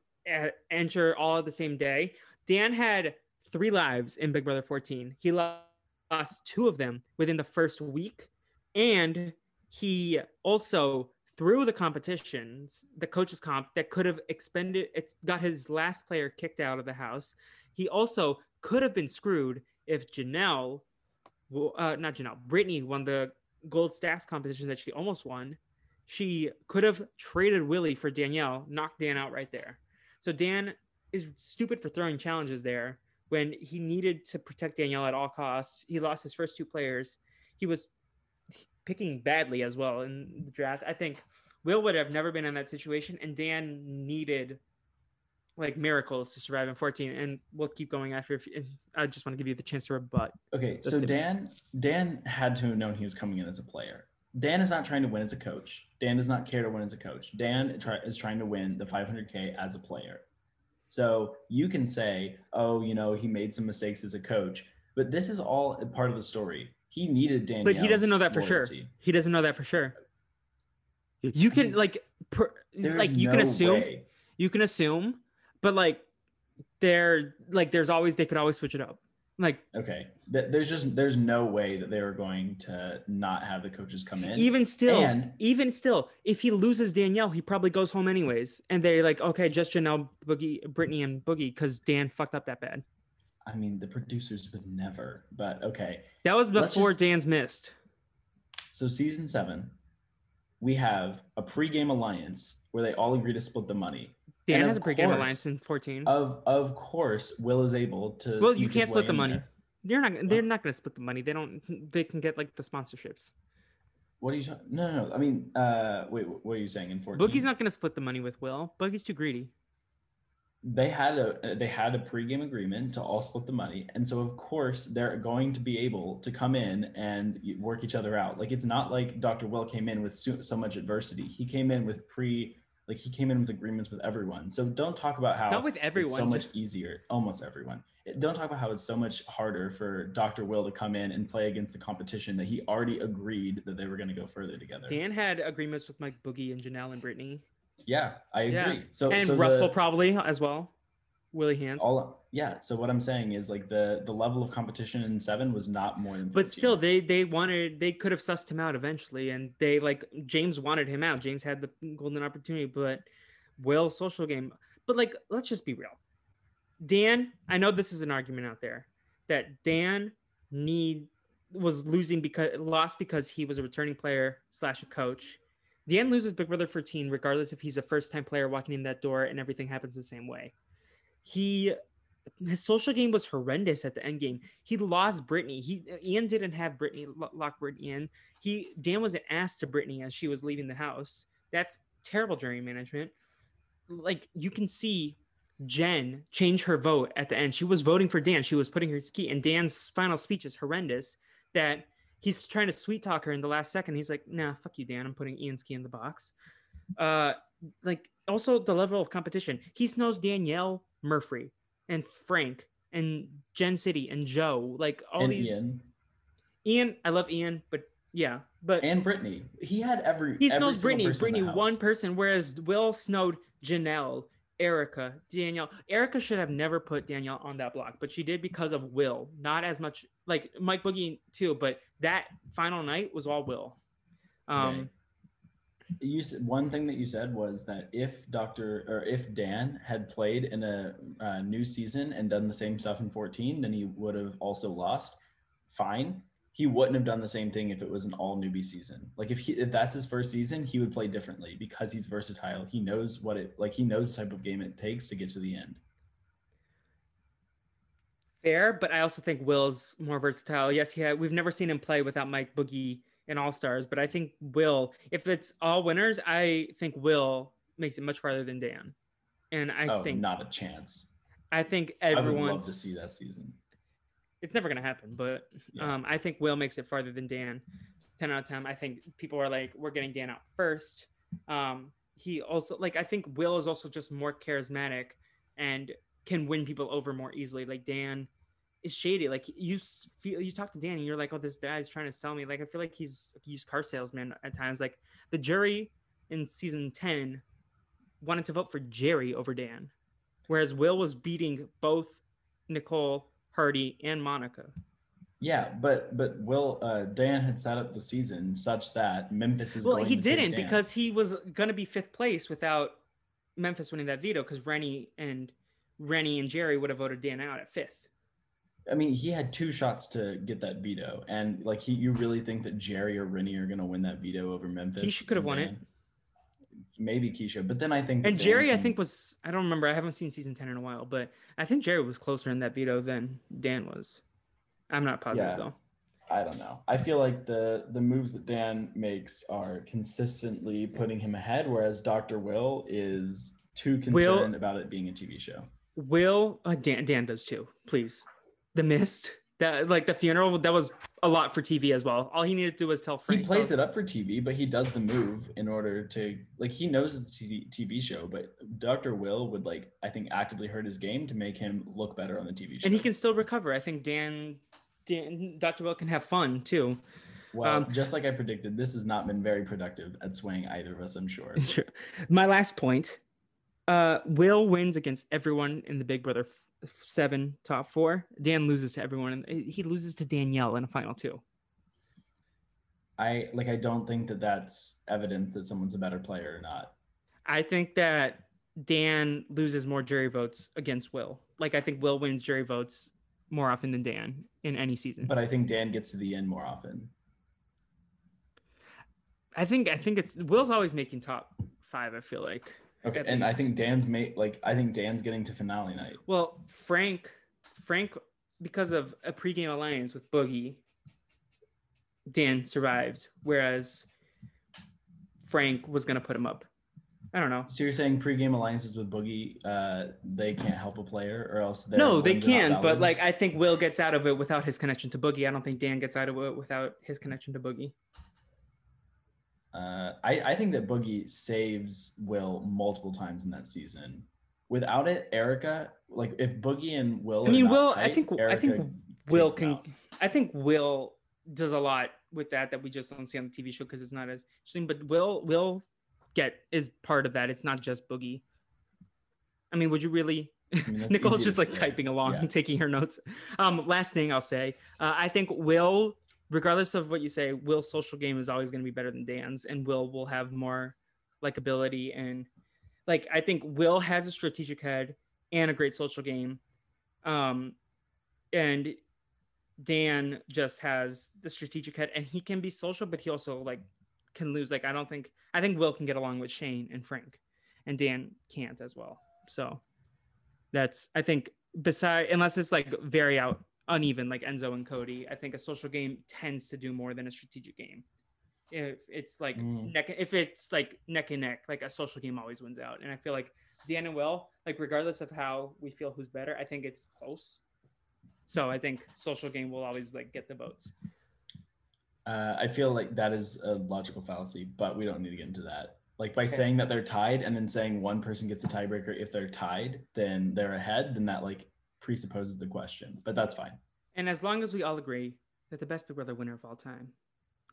S1: enter all at the same day. Dan had three lives in Big Brother 14. He lost two of them within the first week, and he also through the competitions, the coaches comp that could have expended, it got his last player kicked out of the house. He also could have been screwed if Janelle, uh, not Janelle, Brittany won the gold stacks competition that she almost won. She could have traded Willie for Danielle, knocked Dan out right there. So Dan is stupid for throwing challenges there when he needed to protect Danielle at all costs. He lost his first two players. He was picking badly as well in the draft. I think Will would have never been in that situation, and Dan needed like miracles to survive in 14. And we'll keep going after. If, I just want to give you the chance to rebut.
S3: Okay, so Dan Dan had to have known he was coming in as a player. Dan is not trying to win as a coach. Dan does not care to win as a coach. Dan try, is trying to win the 500k as a player. So you can say, "Oh, you know, he made some mistakes as a coach," but this is all part of the story. He needed Daniel.
S1: But he doesn't know that for sure. He doesn't know that for sure. You can like, per, like you can assume, you can assume, but like, there, like, there's always they could always switch it up. Like
S3: Okay, there's just there's no way that they were going to not have the coaches come in.
S1: even still,
S3: and-
S1: even still, if he loses Danielle, he probably goes home anyways. And they're like, okay, just Janelle, Boogie, Brittany, and Boogie, because Dan fucked up that bad.
S3: I mean, the producers would never. But okay,
S1: That was before
S3: just-
S1: Dan's missed.
S3: so season seven, we have a pregame alliance where they all agree to split the money.
S1: Dan
S3: And
S1: has a pregame
S3: course-
S1: alliance in 14.
S3: Of of course, Will is able to.
S1: well, you can't split the money.
S3: there.
S1: They're not. They're not going to split the money. They don't. They can get like the sponsorships.
S3: What are you talking? No, no, no. I mean, uh, wait. What are you saying in fourteen?
S1: Boogie's not going to split the money with Will. Boogie's too greedy.
S3: They had a uh, they had a pregame agreement to all split the money. And so of course they're going to be able to come in and work each other out. Like it's not like dr will came in with so, so much adversity. He came in with pre like he came in with agreements with everyone. So don't talk about how
S1: Not with
S3: it's
S1: everyone.
S3: so much easier almost everyone. Don't talk about how it's so much harder for dr will to come in and play against the competition that he already agreed that they were going to go further together.
S1: Dan had agreements with Mike Boogie and Janelle and Brittany,
S3: yeah i agree
S1: Yeah.
S3: so
S1: and
S3: so the-
S1: Russell probably as well. Willie Hantz.
S3: all yeah so what i'm saying is like the the level of competition in seven was not more than 14.
S1: but still, they they wanted they could have sussed him out eventually, and they like James wanted him out. James had the golden opportunity, but Will social game. But like, let's just be real. Dan, I know this is an argument out there that Dan need was losing because lost because he was a returning player slash a coach. Dan loses Big Brother 14 regardless if he's a first time player walking in that door and everything happens the same way. He his social game was horrendous at the end game. He lost Brittany. He Ian didn't have Brittany lo- lock Brittany in. He Dan was an ass to Brittany as she was leaving the house. That's terrible jury management. Like you can see Jen change her vote at the end. She was voting for Dan. She was putting her ski, and Dan's final speech is horrendous. That he's trying to sweet talk her in the last second. He's like, "Nah, fuck you, Dan. I'm putting Ian ski in the box." Uh, like also the level of competition. He knows Danielle Murphy and Frank and Jen City and Joe. Like all
S3: and
S1: these.
S3: Ian
S1: Ian, I love Ian, but yeah, but
S3: and Brittany. He had every
S1: he
S3: every
S1: snows Brittany. Brittany, one person, whereas Will snowed Janelle, Erika, Danielle. Erika should have never put Danielle on that block, but she did because of Will. Not as much like Mike Boogie too, but that final night was all Will. Um,
S3: Okay. you said one thing that you said was that if Dr. or if Dan had played in a uh, new season and done the same stuff in 14, then he would have also lost. Fine. He wouldn't have done the same thing if it was an all newbie season. Like if he if that's his first season, he would play differently because he's versatile. He knows what it like he knows the type of game it takes to get to the end.
S1: fair, but I also think Will's more versatile. Yes, he had, we've never seen him play without Mike Boogie and All Stars, but I think Will, if it's all winners, I think Will makes it much farther than Dan. And I
S3: oh,
S1: think
S3: not a chance.
S1: I think
S3: I would love to see that season.
S1: It's never gonna happen, but
S3: Yeah.
S1: um, I think Will makes it farther than Dan. Ten out of ten. I think people are like, we're getting Dan out first. Um, he also like I think Will is also just more charismatic and can win people over more easily. Like Dan is shady. Like you feel you talk to Dan and you're like, oh, this guy's trying to sell me. Like I feel like he's a used car salesman at times. Like the jury in season ten wanted to vote for Jerry over Dan, whereas Will was beating both Nicole, Hardy, and Monica.
S3: Yeah, but but Will uh, Dan had set up the season such that Memphis is
S1: Well,
S3: going
S1: he
S3: to
S1: didn't because he was gonna be fifth place without Memphis winning that veto because Renny and Renny and Jerry would have voted Dan out at fifth.
S3: I mean, he had two shots to get that veto, and like he, you really think that Jerry or Renny are going to win that veto over Memphis?
S1: Keisha could have won it.
S3: Dan? Maybe Keisha, but then I think
S1: And
S3: Dan
S1: Jerry, I think was I don't remember. I haven't seen season ten in a while, but I think Jerry was closer in that veto than Dan was. I'm not positive
S3: Yeah.
S1: though.
S3: I don't know. I feel like the the moves that Dan makes are consistently putting him ahead, whereas Doctor Will is too
S1: Will-
S3: concerned about it being a TV show.
S1: Will uh, Dan Dan does too. Please, The Mist. That like the funeral that was a lot for TV as well. All he needed to do was tell Frank.
S3: he plays
S1: so-
S3: it up for TV, but he does the move in order to like he knows it's a TV, show, but Dr. Will would like I think actively hurt his game to make him look better on the TV show.
S1: and he can still recover. I think Dan, Dan Dr. Will can have fun too.
S3: well,
S1: um,
S3: just like I predicted, this has not been very productive at swaying either of us, I'm sure.
S1: Sure. My last point. Uh, Will wins against everyone in the Big Brother seven, top four. Dan loses to everyone, and he loses to Danielle in a final two.
S3: I like. I don't think that that's evidence that someone's a better player or not.
S1: I think that Dan loses more jury votes against Will. Like I think Will wins jury votes more often than Dan in any season.
S3: But I think Dan gets to the end more often.
S1: I think I think it's Will's always making top five. I feel like.
S3: Okay, and least. I think Dan's made like I think Dan's getting to finale night.
S1: Well, Frank, Frank, because of a pregame alliance with Boogie, Dan survived, whereas Frank was gonna put him up. I don't know.
S3: So you're saying pregame alliances with Boogie, uh, they can't help a player, or else
S1: no, they can. But like, I think Will gets out of it without his connection to Boogie. I don't think Dan gets out of it without his connection to Boogie.
S3: Uh, I, I think that Boogie saves Will multiple times in that season. Without it, Erika, like if Boogie and Will,
S1: I mean, Will, tight, I think Erika I think Will can. I think Will does a lot with that that we just don't see on the TV show because it's not as interesting. But Will Will get is part of that. It's not just Boogie. I mean, would you really? I mean, Nicole's just like say. typing along yeah. and taking her notes. Um, last thing I'll say, uh, I think Will regardless of what you say, Will's social game is always going to be better than Dan's, and Will will have more likability and like I think Will has a strategic head and a great social game, um, and Dan just has the strategic head, and he can be social, but he also like can lose. Like I don't think I think Will can get along with Shane and Frank, and Dan can't as well. So that's I think beside unless it's like very out uneven like Enzo and Cody. I think a social game tends to do more than a strategic game. If it's like mm. neck, if it's like neck and neck, like a social game always wins out. And I feel like Dan and Will, like regardless of how we feel who's better, I think it's close. So I think social game will always like get the votes.
S3: Uh, I feel like that is a logical fallacy, but we don't need to get into that. Like by okay. saying that they're tied and then saying one person gets a tiebreaker if they're tied, then they're ahead. Then that like presupposes the question, but that's fine.
S1: And as long as we all agree that the best Big Brother winner of all time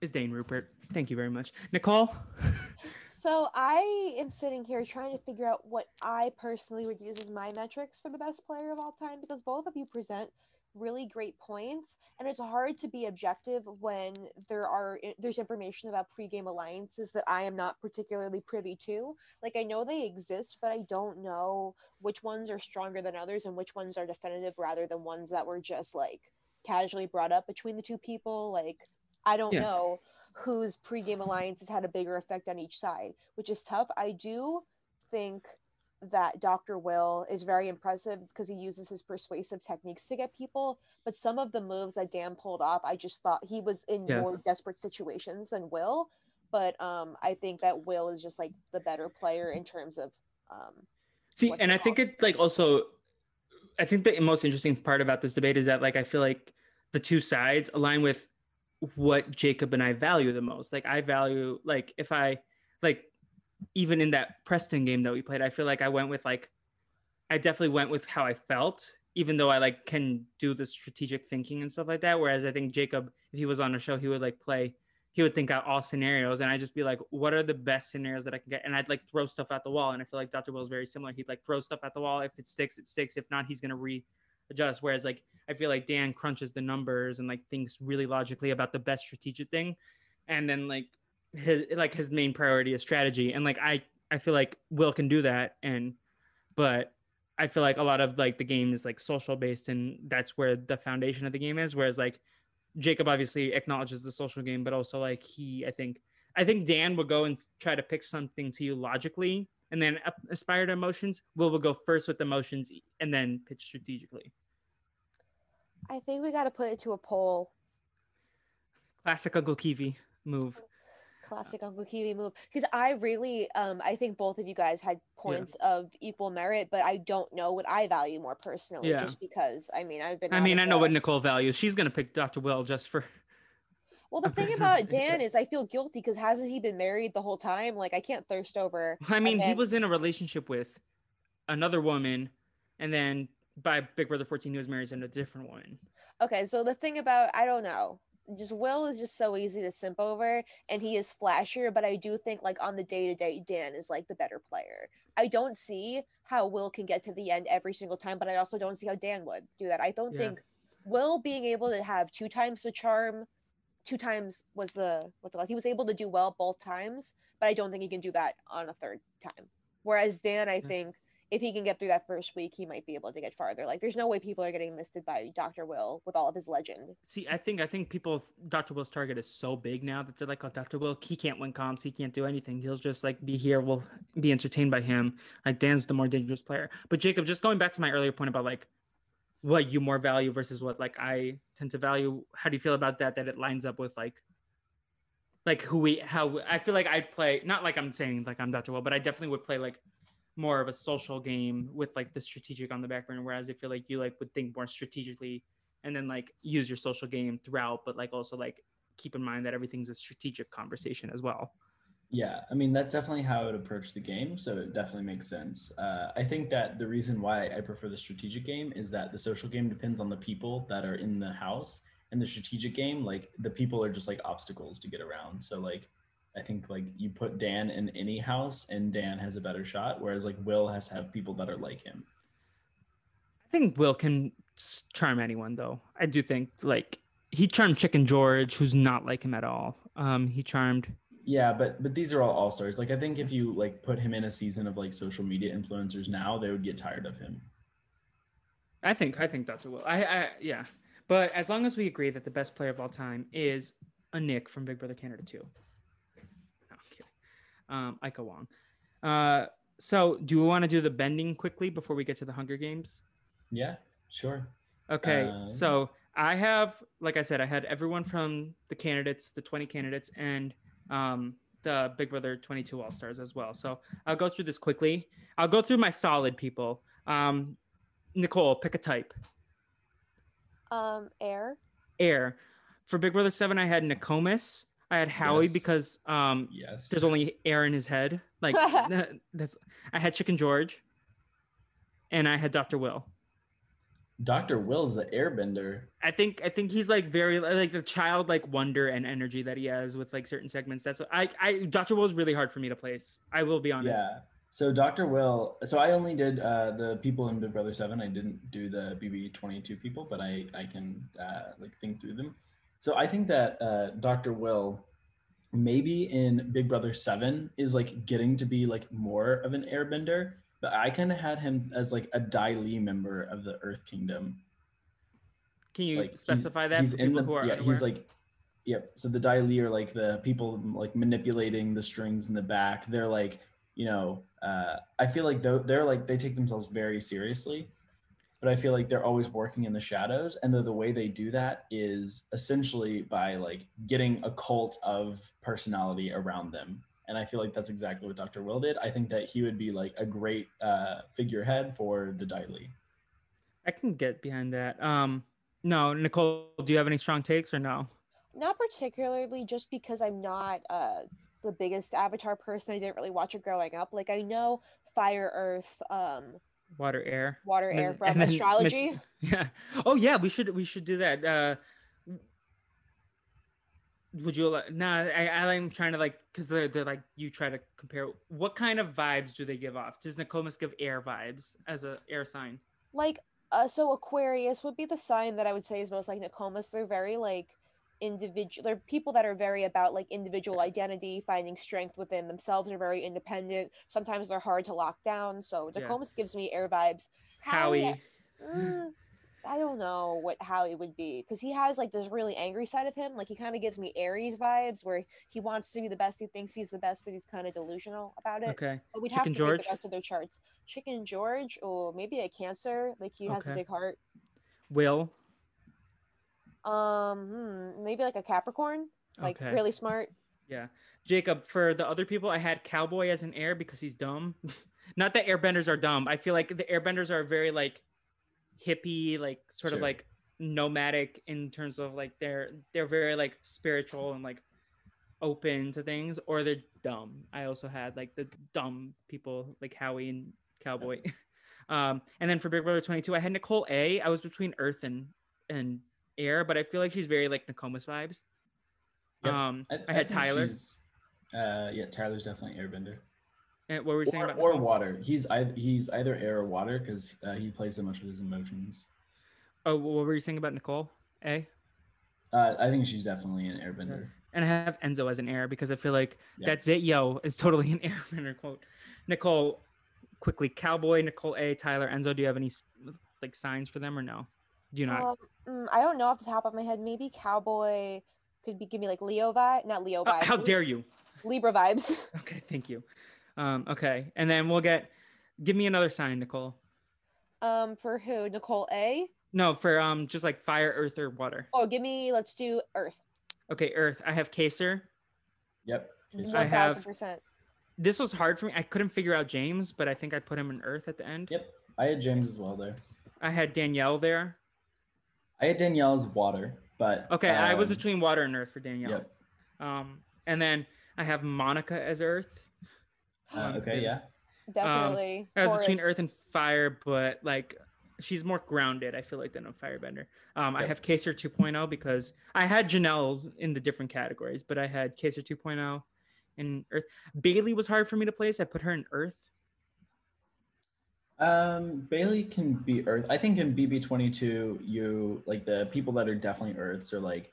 S1: is Dane Rupert, thank you very much, Nicole.
S2: so I am sitting here trying to figure out what I personally would use as my metrics for the best player of all time because both of you present really great points and it's hard to be objective when there are there's information about pre-game alliances that i am not particularly privy to. Like i know they exist but i don't know which ones are stronger than others and which ones are definitive rather than ones that were just like casually brought up between the two people. Like i don't yeah. know whose pre-game alliances had a bigger effect on each side which is tough. I do think that Dr. Will is very impressive because he uses his persuasive techniques to get people. But some of the moves that Dan pulled off, I just thought he was in yeah. more desperate situations than Will. But um, I think that Will is just like the better player in terms of. Um,
S1: See, and I think it like also, I think the most interesting part about this debate is that like I feel like the two sides align with what Jacob and I value the most. Like I value like if I like even in that Preston game that we played, I feel like I went with like I definitely went with how I felt, even though I like can do the strategic thinking and stuff like that. Whereas I think Jacob, if he was on a show, he would like play, he would think out all scenarios, and I'd just be like, what are the best scenarios that I can get? And I'd like throw stuff at the wall. And I feel like Dr. Will is very similar. He'd like throw stuff at the wall. If it sticks, it sticks. If not, he's gonna readjust. Whereas like I feel like Dan crunches the numbers and like thinks really logically about the best strategic thing, and then like his like his main priority is strategy. And like i i feel like will can do that. And but i feel like a lot of like the game is like social based and that's where the foundation of the game is. Whereas like jacob obviously acknowledges the social game but also like he i think i think dan would go and try to pick something to you logically and then aspire to emotions. Will will go first with emotions and then pitch strategically.
S2: I think we got to put it to a poll.
S1: Classic uncle kiwi move
S2: classic Uncle Kiwi move. Because I really, um, I think both of you guys had points yeah. of equal merit, but I don't know what I value more personally. Yeah. Just because, I mean, I've been.
S1: I mean, I know what Nicole values. She's gonna pick Dr. Will just for.
S2: Well, the thing about Dan is, I feel guilty because hasn't he been married the whole time? Like, I can't thirst over.
S1: I mean, then... he was in a relationship with another woman, and then by Big Brother 14, he was married to a different woman.
S2: Okay, so the thing about I don't know just Will is just so easy to simp over and he is flashier, but I do think like on the day to day, Dan is like the better player. I don't see how Will can get to the end every single time, but I also don't see how Dan would do that. I don't
S1: Yeah.
S2: think Will being able to have two times the charm, two times was the what's it called? He was able to do well both times, but I don't think he can do that on a third time. Whereas Dan, I
S1: Yeah.
S2: think if he can get through that first week, he might be able to get farther. Like there's no way people are getting misted by Dr. Will with all of his legend.
S1: See, I think I think people Dr. Will's target is so big now that they're like, oh, Dr. Will, he can't win comps, he can't do anything. He'll just like be here, we'll be entertained by him. Like Dan's the more dangerous player. But Jacob, just going back to my earlier point about like what you more value versus what like I tend to value. How do you feel about that? That it lines up with like like who we how I feel like I'd play not like I'm saying like I'm Dr. Will, but I definitely would play like more of a social game with like the strategic on the back burner. Whereas I feel like you like would think more strategically and then like use your social game throughout, but like also like keep in mind that everything's a strategic conversation as well.
S3: Yeah, I mean that's definitely how I would approach the game, so it definitely makes sense. Uh, I think that the reason why I prefer the strategic game is that the social game depends on the people that are in the house, and the strategic game, like the people are just like obstacles to get around. So like, I think like you put Dan in any house, and Dan has a better shot, whereas like Will has to have people that are like him.
S1: I think Will can charm anyone though. I do think like he charmed Chicken George, who's not like him at all. Um, he charmed
S3: Yeah, but but these are all all stars. Like I think if you like put him in a season of like social media influencers now, they would get tired of him.
S1: I think I think Dr. Will. I, I yeah. But as long as we agree that the best player of all time is a Nick from Big Brother Canada 2. No, I'm kidding. Um, Ika Wong. Uh, so do we want to do the bending quickly before we get to the Hunger Games?
S3: Yeah, sure.
S1: Okay,
S3: Um,
S1: so I have, like I said, I had everyone from the candidates, the 20 candidates, and um, the Big Brother 22 All Stars as well. So I'll go through this quickly. I'll go through my solid people. Um, Nicole, pick a type.
S2: Um, air.
S1: Air. For Big Brother 7, I had Nakomis. I had Howie
S3: Yes.
S1: because um,
S3: Yes.
S1: there's only air in his head. Like that's. I had Chicken George, and I had Dr. Will.
S3: Dr. Will's the airbender.
S1: I think I think he's like very like the childlike wonder and energy that he has with like certain segments. That's what I I Dr. Will is really hard for me to place. I will be honest.
S3: Yeah. So Dr. Will, so I only did uh, the people in Big Brother 7. I didn't do the BB 22 people, but I, I can uh, like think through them. So I think that uh, Dr. Will maybe in Big Brother 7 is like getting to be like more of an airbender, but I kind of had him as like a Dai Li member of the Earth Kingdom.
S1: Can you
S3: like he's-
S1: specify that
S3: he's in
S1: people
S3: the,
S1: who are
S3: yeah
S1: unaware?
S3: he's like yep so the Dai Li are like the people like manipulating the strings in the back they're like you know uh, i feel like they're, they're like they take themselves very seriously but i feel like they're always working in the shadows and the, the way they do that is essentially by like getting a cult of personality around them and i feel like that's exactly what dr will did i think that he would be like a great uh, figurehead for the Dai Li.
S1: I can get behind that. Um, no, Nicole, do you have any strong takes or no?
S2: Not particularly, just because I'm not uh the biggest Avatar person. I didn't really watch it growing up. Like I know Fire, Earth, um,
S1: Water, air,
S2: Water,
S1: And
S2: Air
S1: then-
S2: from
S1: and
S2: astrology.
S1: Yeah. Oh yeah, we should we should do that. Uh, would you? Nah, I I'm trying to like because they're they're like you try to compare. What kind of vibes do they give off? Does Nakomis give air vibes as a air sign?
S2: like uh so aquarius would be the sign that i would say is most like nakomis they're very like individual they're people that are very about like individual identity finding strength within themselves are very independent sometimes they're hard to lock down so
S1: Yeah.
S2: gives me air vibes
S1: Howie.
S2: mm, i don't know what howie would be because he has like this really angry side of him like he kind of gives me aries vibes where he wants to be the best he thinks he's the best but he's kind of delusional about it
S1: Okay.
S2: but we'd
S1: Chicken
S2: have to read
S1: George?
S2: the rest of their charts. Chicken George, or maybe a Cancer, like he has a big heart.
S1: Will.
S2: Um, hmm, maybe like a Capricorn, like
S1: Okay.
S2: really smart.
S1: Yeah. Jacob, for the other people, I had Cowboy as an air because he's dumb. Not that airbenders are dumb. I feel like the airbenders are very like hippie, like sort of like nomadic in terms of like they're they're very like spiritual and like open to things, or they're dumb. I also had like the dumb people like Howie and Cowboy. um, and then for Big Brother 22, I had Nicole A. I was between Earth and and air, but I feel like she's very like Nakomis vibes.
S3: Yep.
S1: Um, I,
S3: I
S1: had
S3: think
S1: Tyler.
S3: she's- Uh, yeah, Tyler's definitely airbender.
S1: And what were we saying
S3: Or,
S1: about
S3: or
S1: Nicole?
S3: water. He's either he's either air or water because uh, he plays so much with his emotions.
S1: Oh, what were you saying about Nicole? A.
S3: Uh, I think she's definitely an airbender.
S1: And I have Enzo as an air because I feel like
S3: Yeah.
S1: that's it. Yo is totally an airbender quote. Nicole, quickly, Cowboy, Nicole A, Tyler, Enzo. Do you have any like signs for them or no? Do you not?
S2: Um, mm, I don't know off the top of my head. Maybe cowboy could be give me like Leo vibe, not Leo
S1: Uh,
S2: vibes.
S1: how dare you?
S2: Libra vibes.
S1: Okay, thank you. Um, okay, and then we'll get. Give me another sign, Nicole.
S2: Um, for who? Nicole A.
S1: No, for um, just like fire, earth, or water.
S2: Oh, give me. Let's do Earth.
S1: Okay, earth. I have Kaysar.
S3: Yep. she's
S1: I have- This was hard for me. I couldn't figure out James, but I think I put him in earth at the end.
S3: Yep. I had James as well there.
S1: I had Danielle there.
S3: I had Danielle's water, but
S1: Okay, I was
S3: um,
S1: between water and earth for Danielle.
S3: Yep.
S1: Um, and then I have Monica as earth.
S3: Uh,
S1: Um,
S3: okay. Yeah.
S2: Definitely.
S1: I was between earth and fire, but like she's more grounded, I feel like, than a firebender. Um, I have Kaysar 2.0 because I had Janelle in the different categories, but I had Kaysar 2.0 in earth. Bailey was hard for me to place. I put her in earth.
S3: Um, Bailey can be Earth. I think in BB22, you like the people that are definitely Earths are like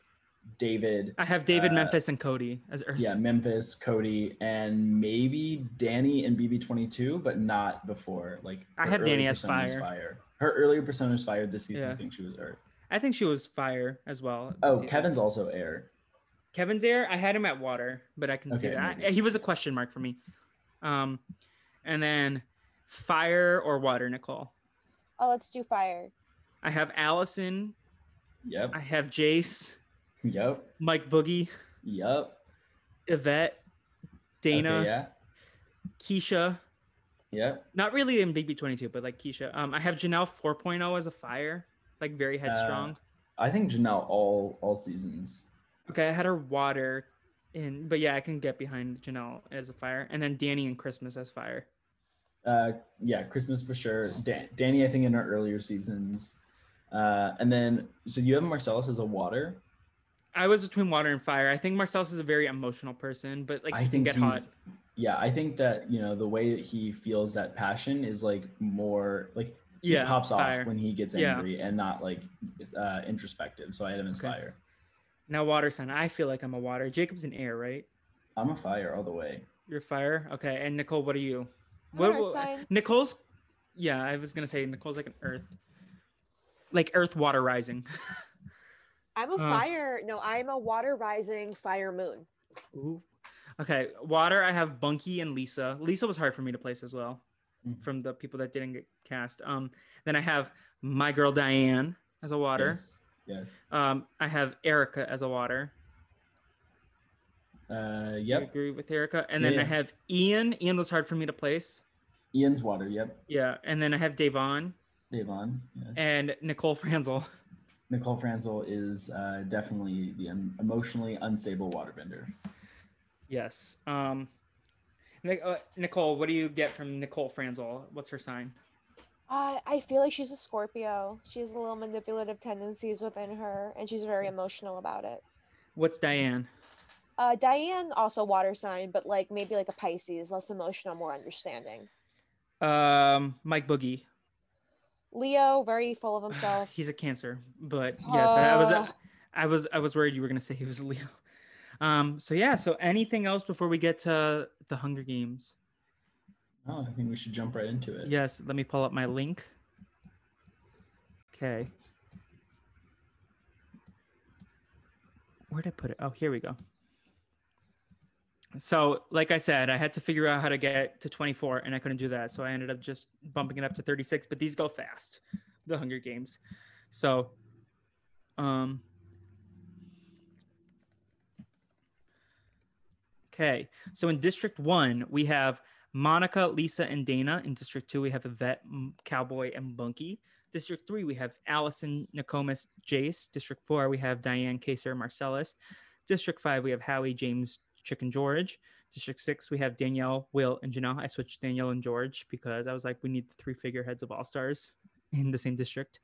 S3: David,
S1: I have David,
S3: Uh,
S1: Memphis, and Cody as earth.
S3: yeah, Memphis, Cody, and maybe Danny in BB22, but not before. Like
S1: I have Danny as
S3: was
S1: fire.
S3: Her earlier persona was fire this season.
S1: Yeah.
S3: I think she was Earth.
S1: I think she was fire as well.
S3: Oh,
S1: season.
S3: Kevin's also air.
S1: Kevin's Air. I had him at water, but I can see that he was a question mark for me. Um, and then fire or water, Nicole.
S2: Oh, let's do fire.
S1: I have Allison.
S3: Yep.
S1: I have Jase,
S3: Yep.
S1: Mike Boogie,
S3: Yep.
S1: Yvette, Dana,
S3: Okay, yeah.
S1: Keisha.
S3: Yep.
S1: Not really in BB22, but like Keisha. Um, I have Janelle 4.0 as a fire, like very headstrong.
S3: I think Janelle all all seasons.
S1: okay, I had her water in, but yeah, I can get behind Janelle as a fire, and then Danny and Christmas as fire.
S3: Uh, yeah, Christmas for sure. Dan- Danny, I think in our earlier seasons, uh, and then so you have Marcellas as a water.
S1: I was between water and fire. I think Marcellas is a very emotional person, but like
S3: I think
S1: get hot.
S3: Yeah, I think that you know the way that he feels that passion is like more like he
S1: Yeah,
S3: pops
S1: fire.
S3: off when he gets
S1: Yeah.
S3: angry and not like uh, introspective. So I had him as
S1: Okay.
S3: fire.
S1: Now water sign. I feel like I'm a water. Jacob's an air, right?
S3: I'm a fire all the way.
S1: You're fire. Okay, and Nicole, what are you?
S2: I'm
S1: What,
S2: an earth
S1: what- Nicole's. Yeah, I was gonna say Nicole's like an earth, like earth water rising.
S2: I'm a
S1: Uh.
S2: fire. No, I'm a water rising fire moon.
S1: Ooh. Okay, water. I have Bunky and Lisa. Lisa was hard for me to place as well,
S3: Mhm.
S1: from the people that didn't get cast. Um, then I have my girl Diane as a water.
S3: Yes. Yes.
S1: Um, I have Erika as a water.
S3: Uh, yep.
S1: I
S3: yep.
S1: agree with Erika. And
S3: Yeah,
S1: then I have Ian. Ian was hard for me to place.
S3: Ian's water. Yep.
S1: Yeah. And then I have Davon
S3: Davon. Yes.
S1: and Nicole Franzel.
S3: Nicole Franzel is uh, definitely the um, emotionally unstable waterbender.
S1: Yes. Um, Nic- uh, Nicole, what do you get from Nicole Franzel? What's her sign?
S2: Uh, I feel like she's a Scorpio. She has a little manipulative tendencies within her, and she's very emotional about it.
S1: What's Diane?
S2: Uh, Diane also water sign, but like maybe like a Pisces, less emotional, more understanding.
S1: Um, Mike Boogie.
S2: Leo, very full of himself.
S1: He's a Cancer, but yes, I was.
S2: Uh,
S1: I was. I was worried you were gonna say he was a Leo. Um. So yeah. So anything else before we get to the Hunger Games?
S3: Oh, I think we should jump right into it.
S1: Yes. Let me pull up my link. Okay. Where did I put it? Oh, here we go. So, like I said, I had to figure out how to get to 24, and I couldn't do that. So I ended up just bumping it up to 36. But these go fast, the Hunger Games. So, um, okay. So in District One, we have Monica, Lisa, and Dana. In District Two, we have Yvette, Cowboy, and Bunky. District Three, we have Allison, Nakomis, Jase. District Four, we have Diane, Kaysar, Marcellas. District Five, we have Howie, James, Chicken George. District Six, we have Danielle, Will, and Janelle. I switched Danielle and George because I was like, we need three figureheads of All Stars in the same district.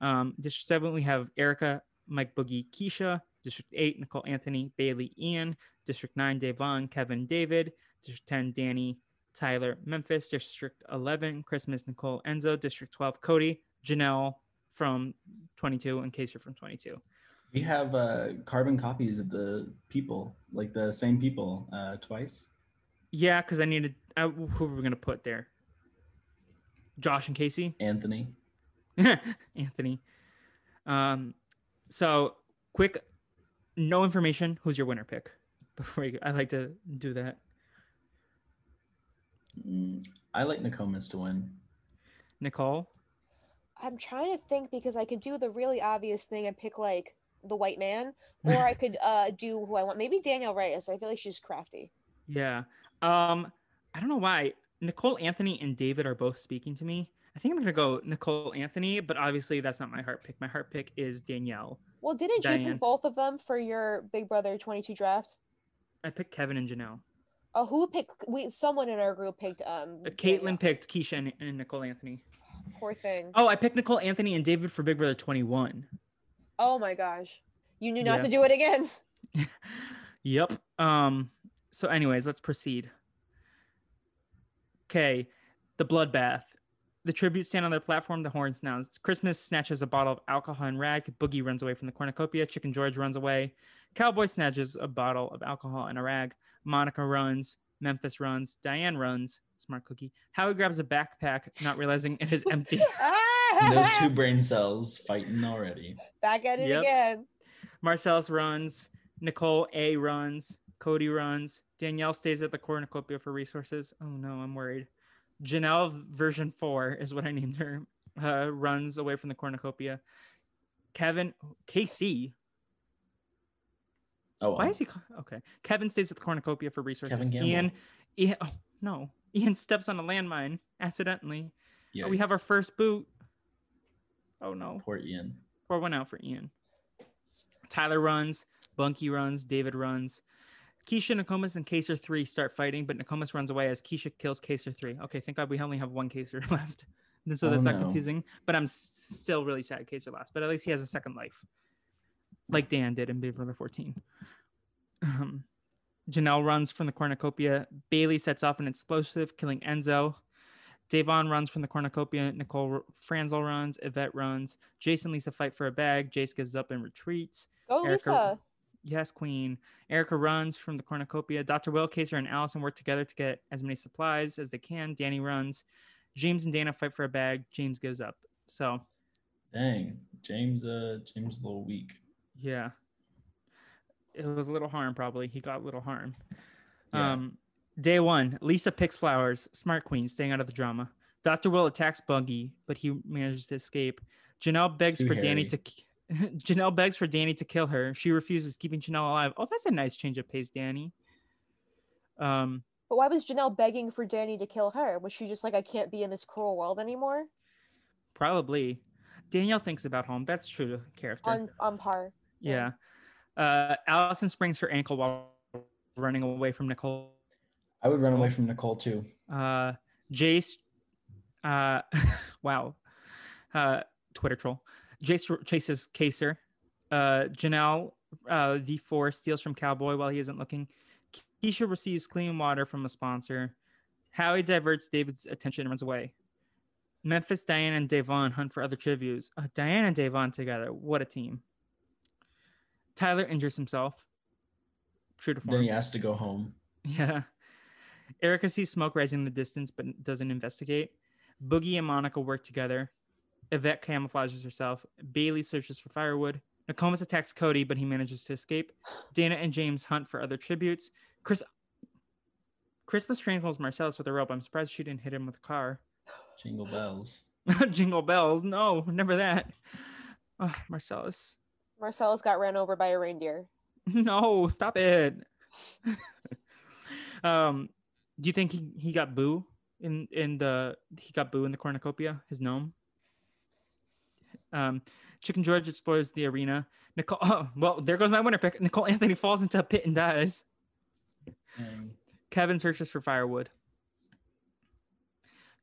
S1: Um, district Seven, we have Erika, Mike Boogie, Keisha. District 8, Nicole Anthony, Bailey, Ian. District 9, Devon, Kevin, David. District 10, Danny, Tyler, Memphis. District 11, Christmas, Nicole, Enzo. District 12, Cody, Janelle from 22, in case you're from 22.
S3: We have uh, carbon copies of the people, like the same people, uh, twice.
S1: Yeah, because I needed. Uh, who were we gonna put there? Josh and Casey.
S3: Anthony.
S1: Anthony. Um, so quick, no information. Who's your winner pick? Before we, I like to do that.
S3: Mm, I like Nakomis to win.
S1: Nicole.
S2: I'm trying to think because I could do the really obvious thing and pick like the white man, or I could uh do who I want. Maybe Danielle Reyes. I feel like she's crafty.
S1: Yeah. Um, I don't know why Nicole Anthony and David are both speaking to me. I think I'm gonna go Nicole Anthony, but obviously that's not my heart pick. My heart pick is Danielle.
S2: Well, didn't you
S1: Diane.
S2: pick both of them for your Big Brother 22 draft?
S1: I picked Kevin and Janelle.
S2: Oh, who picked? We someone in our group picked um.
S1: Uh, Caitlin
S2: Danielle.
S1: picked Keisha and, and Nicole Anthony.
S2: Poor thing.
S1: Oh, I picked Nicole Anthony and David for Big Brother 21.
S2: Oh my gosh, you knew not
S1: Yeah.
S2: to do it again.
S1: Yep. Um. So, anyways, let's proceed. Okay, the bloodbath. The tributes stand on their platform. The horns now. Christmas snatches a bottle of alcohol and rag. Boogie runs away from the cornucopia. Chicken George runs away. Cowboy snatches a bottle of alcohol and a rag. Monica runs. Memphis runs. Diane runs. Smart cookie. Howie grabs a backpack, not realizing it is empty.
S3: And those two brain cells fighting already.
S2: Back at it
S1: Yep.
S2: again.
S1: Marcellas runs. Nicole A runs. Cody runs. Danielle stays at the cornucopia for resources. Oh no, I'm worried. Janelle version four is what I named her. Uh, runs away from the cornucopia. Kevin KC.
S3: Oh,
S1: Why
S3: wow.
S1: is he ca- okay? Kevin stays at the cornucopia for resources.
S3: Kevin Gamble.
S1: Ian, Ian. Oh no, Ian steps on a landmine accidentally. Oh, we have our first boot. Oh no.
S3: Poor Ian.
S1: Pour one out for Ian. Tyler runs, Bunky runs, David runs. Keisha, Nakomis, and Kaysar 3 start fighting, but Nakomis runs away as Keisha kills Kaysar 3. Okay, thank God we only have one Kaysar left. And so
S3: Oh,
S1: that's not
S3: no.
S1: confusing, but I'm still really sad Kaysar lost. But at least he has a second life, like Dan did in Big Brother 14. Um, Janelle runs from the cornucopia. Bailey sets off an explosive, killing Enzo. Davon runs from the cornucopia. Nicole R- Franzel runs. Yvette runs. Jason Lisa fight for a bag. Jase gives up and retreats.
S2: Go
S1: Erika-
S2: Lisa.
S1: Yes, Queen. Erika runs from the cornucopia. Dr. Will, Kaysar, and Allison work together to get as many supplies as they can. Danny runs. James and Dana fight for a bag. James gives up. So,
S3: Dang, James. Uh, James is a little weak.
S1: yeah. It was a little harm, probably. He got a little harm.
S3: Yeah.
S1: Um, day one, Lisa picks flowers. Smart queen, staying out of the drama. Dr. Will attacks Boogie, but he manages to escape. Janelle begs
S3: Too
S1: for Danny to. Janelle begs for Danny to kill her. She refuses, keeping Janelle alive. Oh, that's a nice change of pace, Danny. Um,
S2: But why was Janelle begging for Danny to kill her? Was she just like, I can't be in this cruel world anymore?
S1: probably. Danielle thinks about home. That's true to character.
S2: On on par.
S1: yeah. Uh, Allison springs her ankle while running away from Nicole.
S3: I would run away from Nicole too.
S1: Uh, Jase, uh, wow, uh, Twitter troll. Jase chases Kaysar. Uh, Janelle, uh, V4 steals from Cowboy while he isn't looking. Keisha receives clean water from a sponsor. Howie diverts David's attention and runs away. Memphis, Diane, and Davon hunt for other tributes. Uh, Diane and Davon together. What a team. Tyler injures himself. True to form.
S3: Then he has to go home.
S1: Yeah. Erika sees smoke rising in the distance but doesn't investigate. Boogie and Monica work together. Yvette camouflages herself. Bailey searches for firewood. Nakomis attacks Cody, but he manages to escape. Dana and James hunt for other tributes. Chris Christmas strangles Marcellas with a rope. I'm surprised she didn't hit him with a car.
S3: Jingle bells.
S1: Jingle bells. No, never that. Oh, Marcellas.
S2: Marcellas got ran over by a reindeer.
S1: No, stop it. um, do you think he, he got boo in in the he got boo in the cornucopia, his gnome? Um, Chicken George explores the arena. Nicole, oh, well, there goes my winner pick. Nicole Anthony falls into a pit and dies.
S3: Dang.
S1: Kevin searches for firewood.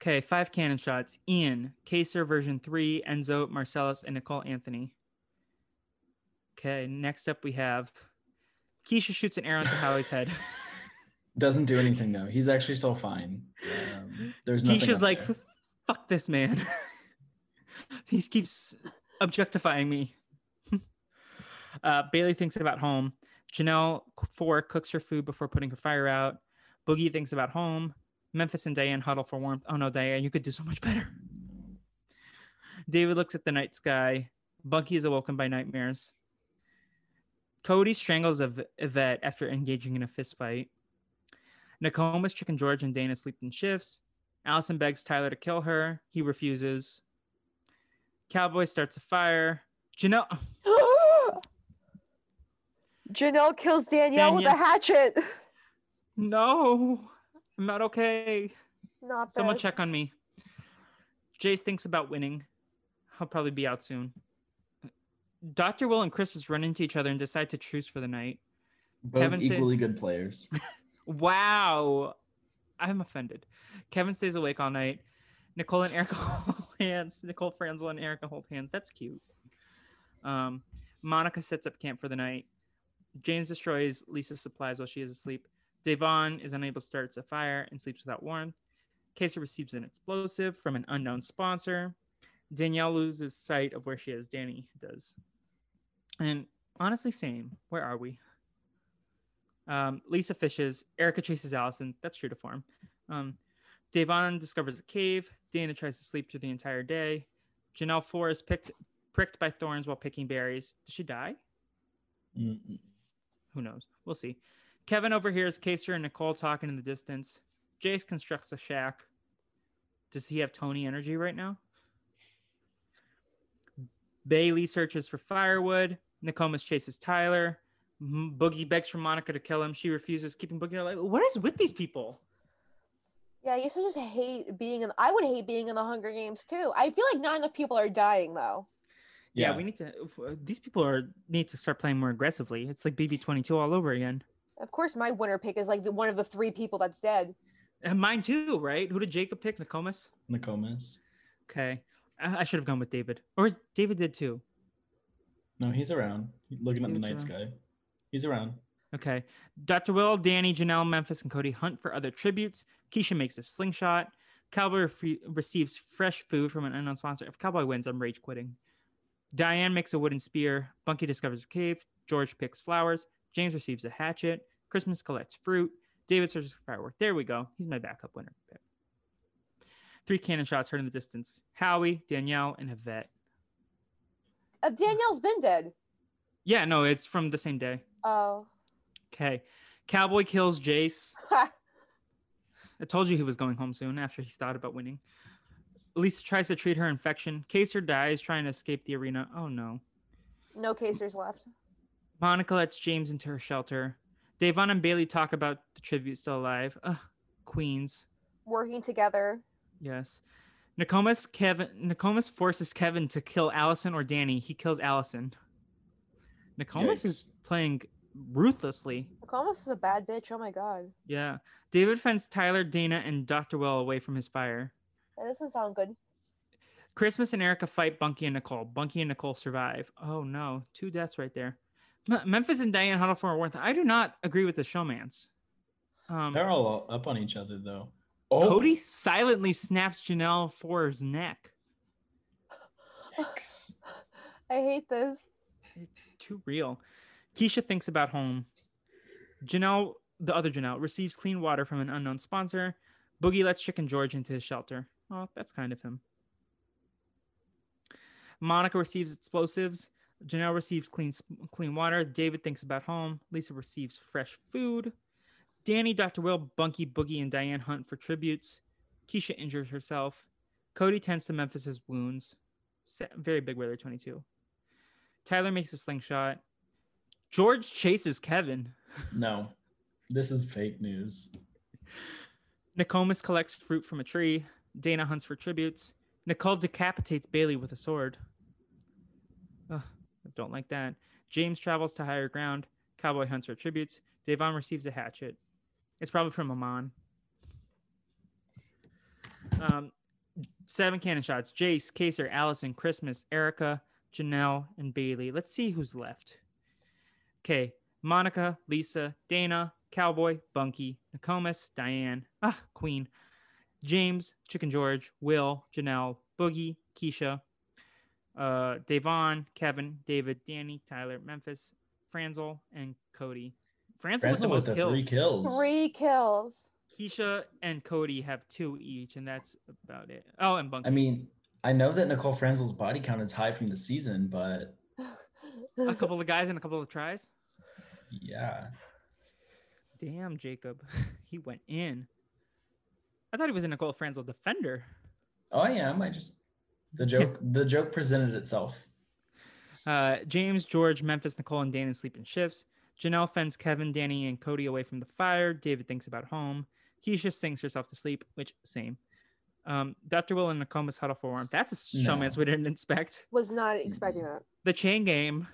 S1: Okay, five cannon shots. Ian, Kaysar version three, Enzo, Marcellas, and Nicole Anthony. Okay, next up we have Keisha shoots an arrow into Howie's head.
S3: Doesn't do anything though. He's actually still fine. Um, there's nothing
S1: Keisha's like,
S3: there.
S1: fuck this man. he keeps objectifying me. uh, Bailey thinks about home. Janelle four cooks her food before putting her fire out. Boogie thinks about home. Memphis and Diane huddle for warmth. Oh no, Diane, you could do so much better. David looks at the night sky. Bunky is awoken by nightmares. Cody strangles Yv- Yvette after engaging in a fist fight. Nakomis, Chicken George, and Dana sleep in shifts. Allison begs Tyler to kill her. He refuses. Cowboy starts a fire. Janelle,
S2: Janelle kills Danielle with a hatchet.
S1: no, I'm not okay.
S2: Not
S1: Someone
S2: this.
S1: check on me. Jase thinks about winning. He'll probably be out soon. Dr. Will and Christmas run into each other and decide to truce for the night.
S3: both
S1: Kevin said-
S3: equally good players.
S1: Wow. I'm offended. Kevin stays awake all night. Nicole and Erika hold hands. Nicole Franzel and Erika hold hands. That's cute. Um, Monica sets up camp for the night. James destroys Lisa's supplies while she is asleep. Devon is unable to start a fire and sleeps without warmth. Casey receives an explosive from an unknown sponsor. Danielle loses sight of where she is. Danny does. And honestly, same. Where are we? Um, Lisa fishes. Erika chases Allison. That's true to form. Um, Devon discovers a cave. Dana tries to sleep through the entire day. Janelle Four is picked, pricked by thorns while picking berries. Does she die?
S3: Mm-mm.
S1: Who knows? We'll see. Kevin overhears Kaysar and Nicole talking in the distance. Jase constructs a shack. Does he have Tony energy right now? Bailey searches for firewood. Nakomis chases Tyler. M- Boogie begs for Monica to kill him. She refuses, keeping Boogie like, what is with these people?
S2: Yeah, I used to just hate being in. I would hate being in the Hunger Games too. I feel like not enough people are dying though.
S1: Yeah,
S3: Yeah.
S1: we need to. Uh, these people are need to start playing more aggressively. It's like BB twenty two all over again.
S2: Of course, my winner pick is like the one of the three people that's dead.
S1: And mine too, right? Who did Jacob pick? Nakomis.
S3: Nakomis.
S1: Okay, I, I should have gone with David, or is David did too.
S3: No, he's around. Looking at the night
S1: around.
S3: sky. He's around.
S1: Okay. Dr. Will, Danny, Janelle, Memphis, and Cody hunt for other tributes. Keisha makes a slingshot. Cowboy re- receives fresh food from an unknown sponsor. If Cowboy wins, I'm rage quitting. Diane makes a wooden spear. Bunky discovers a cave. George picks flowers. James receives a hatchet. Christmas collects fruit. David searches for firework. There we go. He's my backup winner. Three cannon shots heard in the distance. Howie, Danielle, and Yvette.
S2: Uh, Danielle's been dead.
S1: Yeah, no, it's from the same day.
S2: Oh,
S1: Okay. Cowboy kills Jase. I told you he was going home soon after he thought about winning. Lisa tries to treat her infection. Kaysar dies trying to escape the arena. Oh no.
S2: no Kaysars left.
S1: Monica lets James into her shelter. Davon and Bailey talk about the tribute still alive. Ugh, Queens.
S2: Working together.
S1: Yes. Nakomis Kevin Nakomis forces Kevin to kill Allison or Danny. He kills Allison. Nakomis is playing ruthlessly.
S2: Nakomis is a bad bitch. Oh my god.
S1: Yeah. David fends Tyler, Dana, and Dr. Will away from his fire.
S2: That doesn't sound good.
S1: Christmas and Erika fight Bunky and Nicole. Bunky and Nicole survive. Oh no, two deaths right there. M- Memphis and Diane huddle for a warmth. I do not agree with the showmans. Um,
S3: They're all up on each other though. Oh,
S1: Cody silently snaps Janelle Four's neck.
S2: I hate this.
S1: It's too real. Keisha thinks about home. Janelle, the other Janelle, receives clean water from an unknown sponsor. Boogie lets Chicken George into his shelter. Oh, that's kind of him. Monica receives explosives. Janelle receives clean clean water. David thinks about home. Lisa receives fresh food. Danny, Dr. Will, Bunky, Boogie, and Diane hunt for tributes. Keisha injures herself. Cody tends to Memphis's wounds. Very Big Brother 22. Tyler makes a slingshot. George chases Kevin.
S3: No, this is fake news.
S1: Nakomis collects fruit from a tree. Dana hunts for tributes. Nicole decapitates Bailey with a sword. Ugh, I don't like that. James travels to higher ground. Cowboy hunts for tributes. Devon receives a hatchet. It's probably from Amon. Um, seven cannon shots. Jase, Kaysar, Allison, Christmas, Erika, Janelle, and Bailey. Let's see who's left. Okay, Monica, Lisa, Dana, Cowboy, Bunky, Nakomis, Diane, ah, Queen, James, Chicken George, Will, Janelle, Boogie, Keisha, uh, Davon, Kevin, David, Danny, Tyler, Memphis, Franzel, and Cody. Franzel, with the
S3: Franzel with
S1: most
S3: the
S1: kills.
S3: three kills.
S2: Three kills.
S1: Keisha and Cody have two each, and that's about it. Oh, and Bunky.
S3: I mean, I know that Nicole Franzel's body count is high from the season, but
S1: a couple of guys and a couple of tries.
S3: yeah.
S1: Damn, Jacob. He went in. I thought he was a Nicole Franzel defender.
S3: Oh, I am. I just the joke the joke presented itself.
S1: Uh, James, George, Memphis, Nicole, and Dana sleep in shifts. Janelle fends Kevin, Danny, and Cody away from the fire. David thinks about home. Keisha sings herself to sleep, which same. Um, Dr. Will and Nakomis huddle for warmth. That's a showmance
S3: No.
S1: we didn't expect.
S2: Was not expecting that.
S1: The chain game.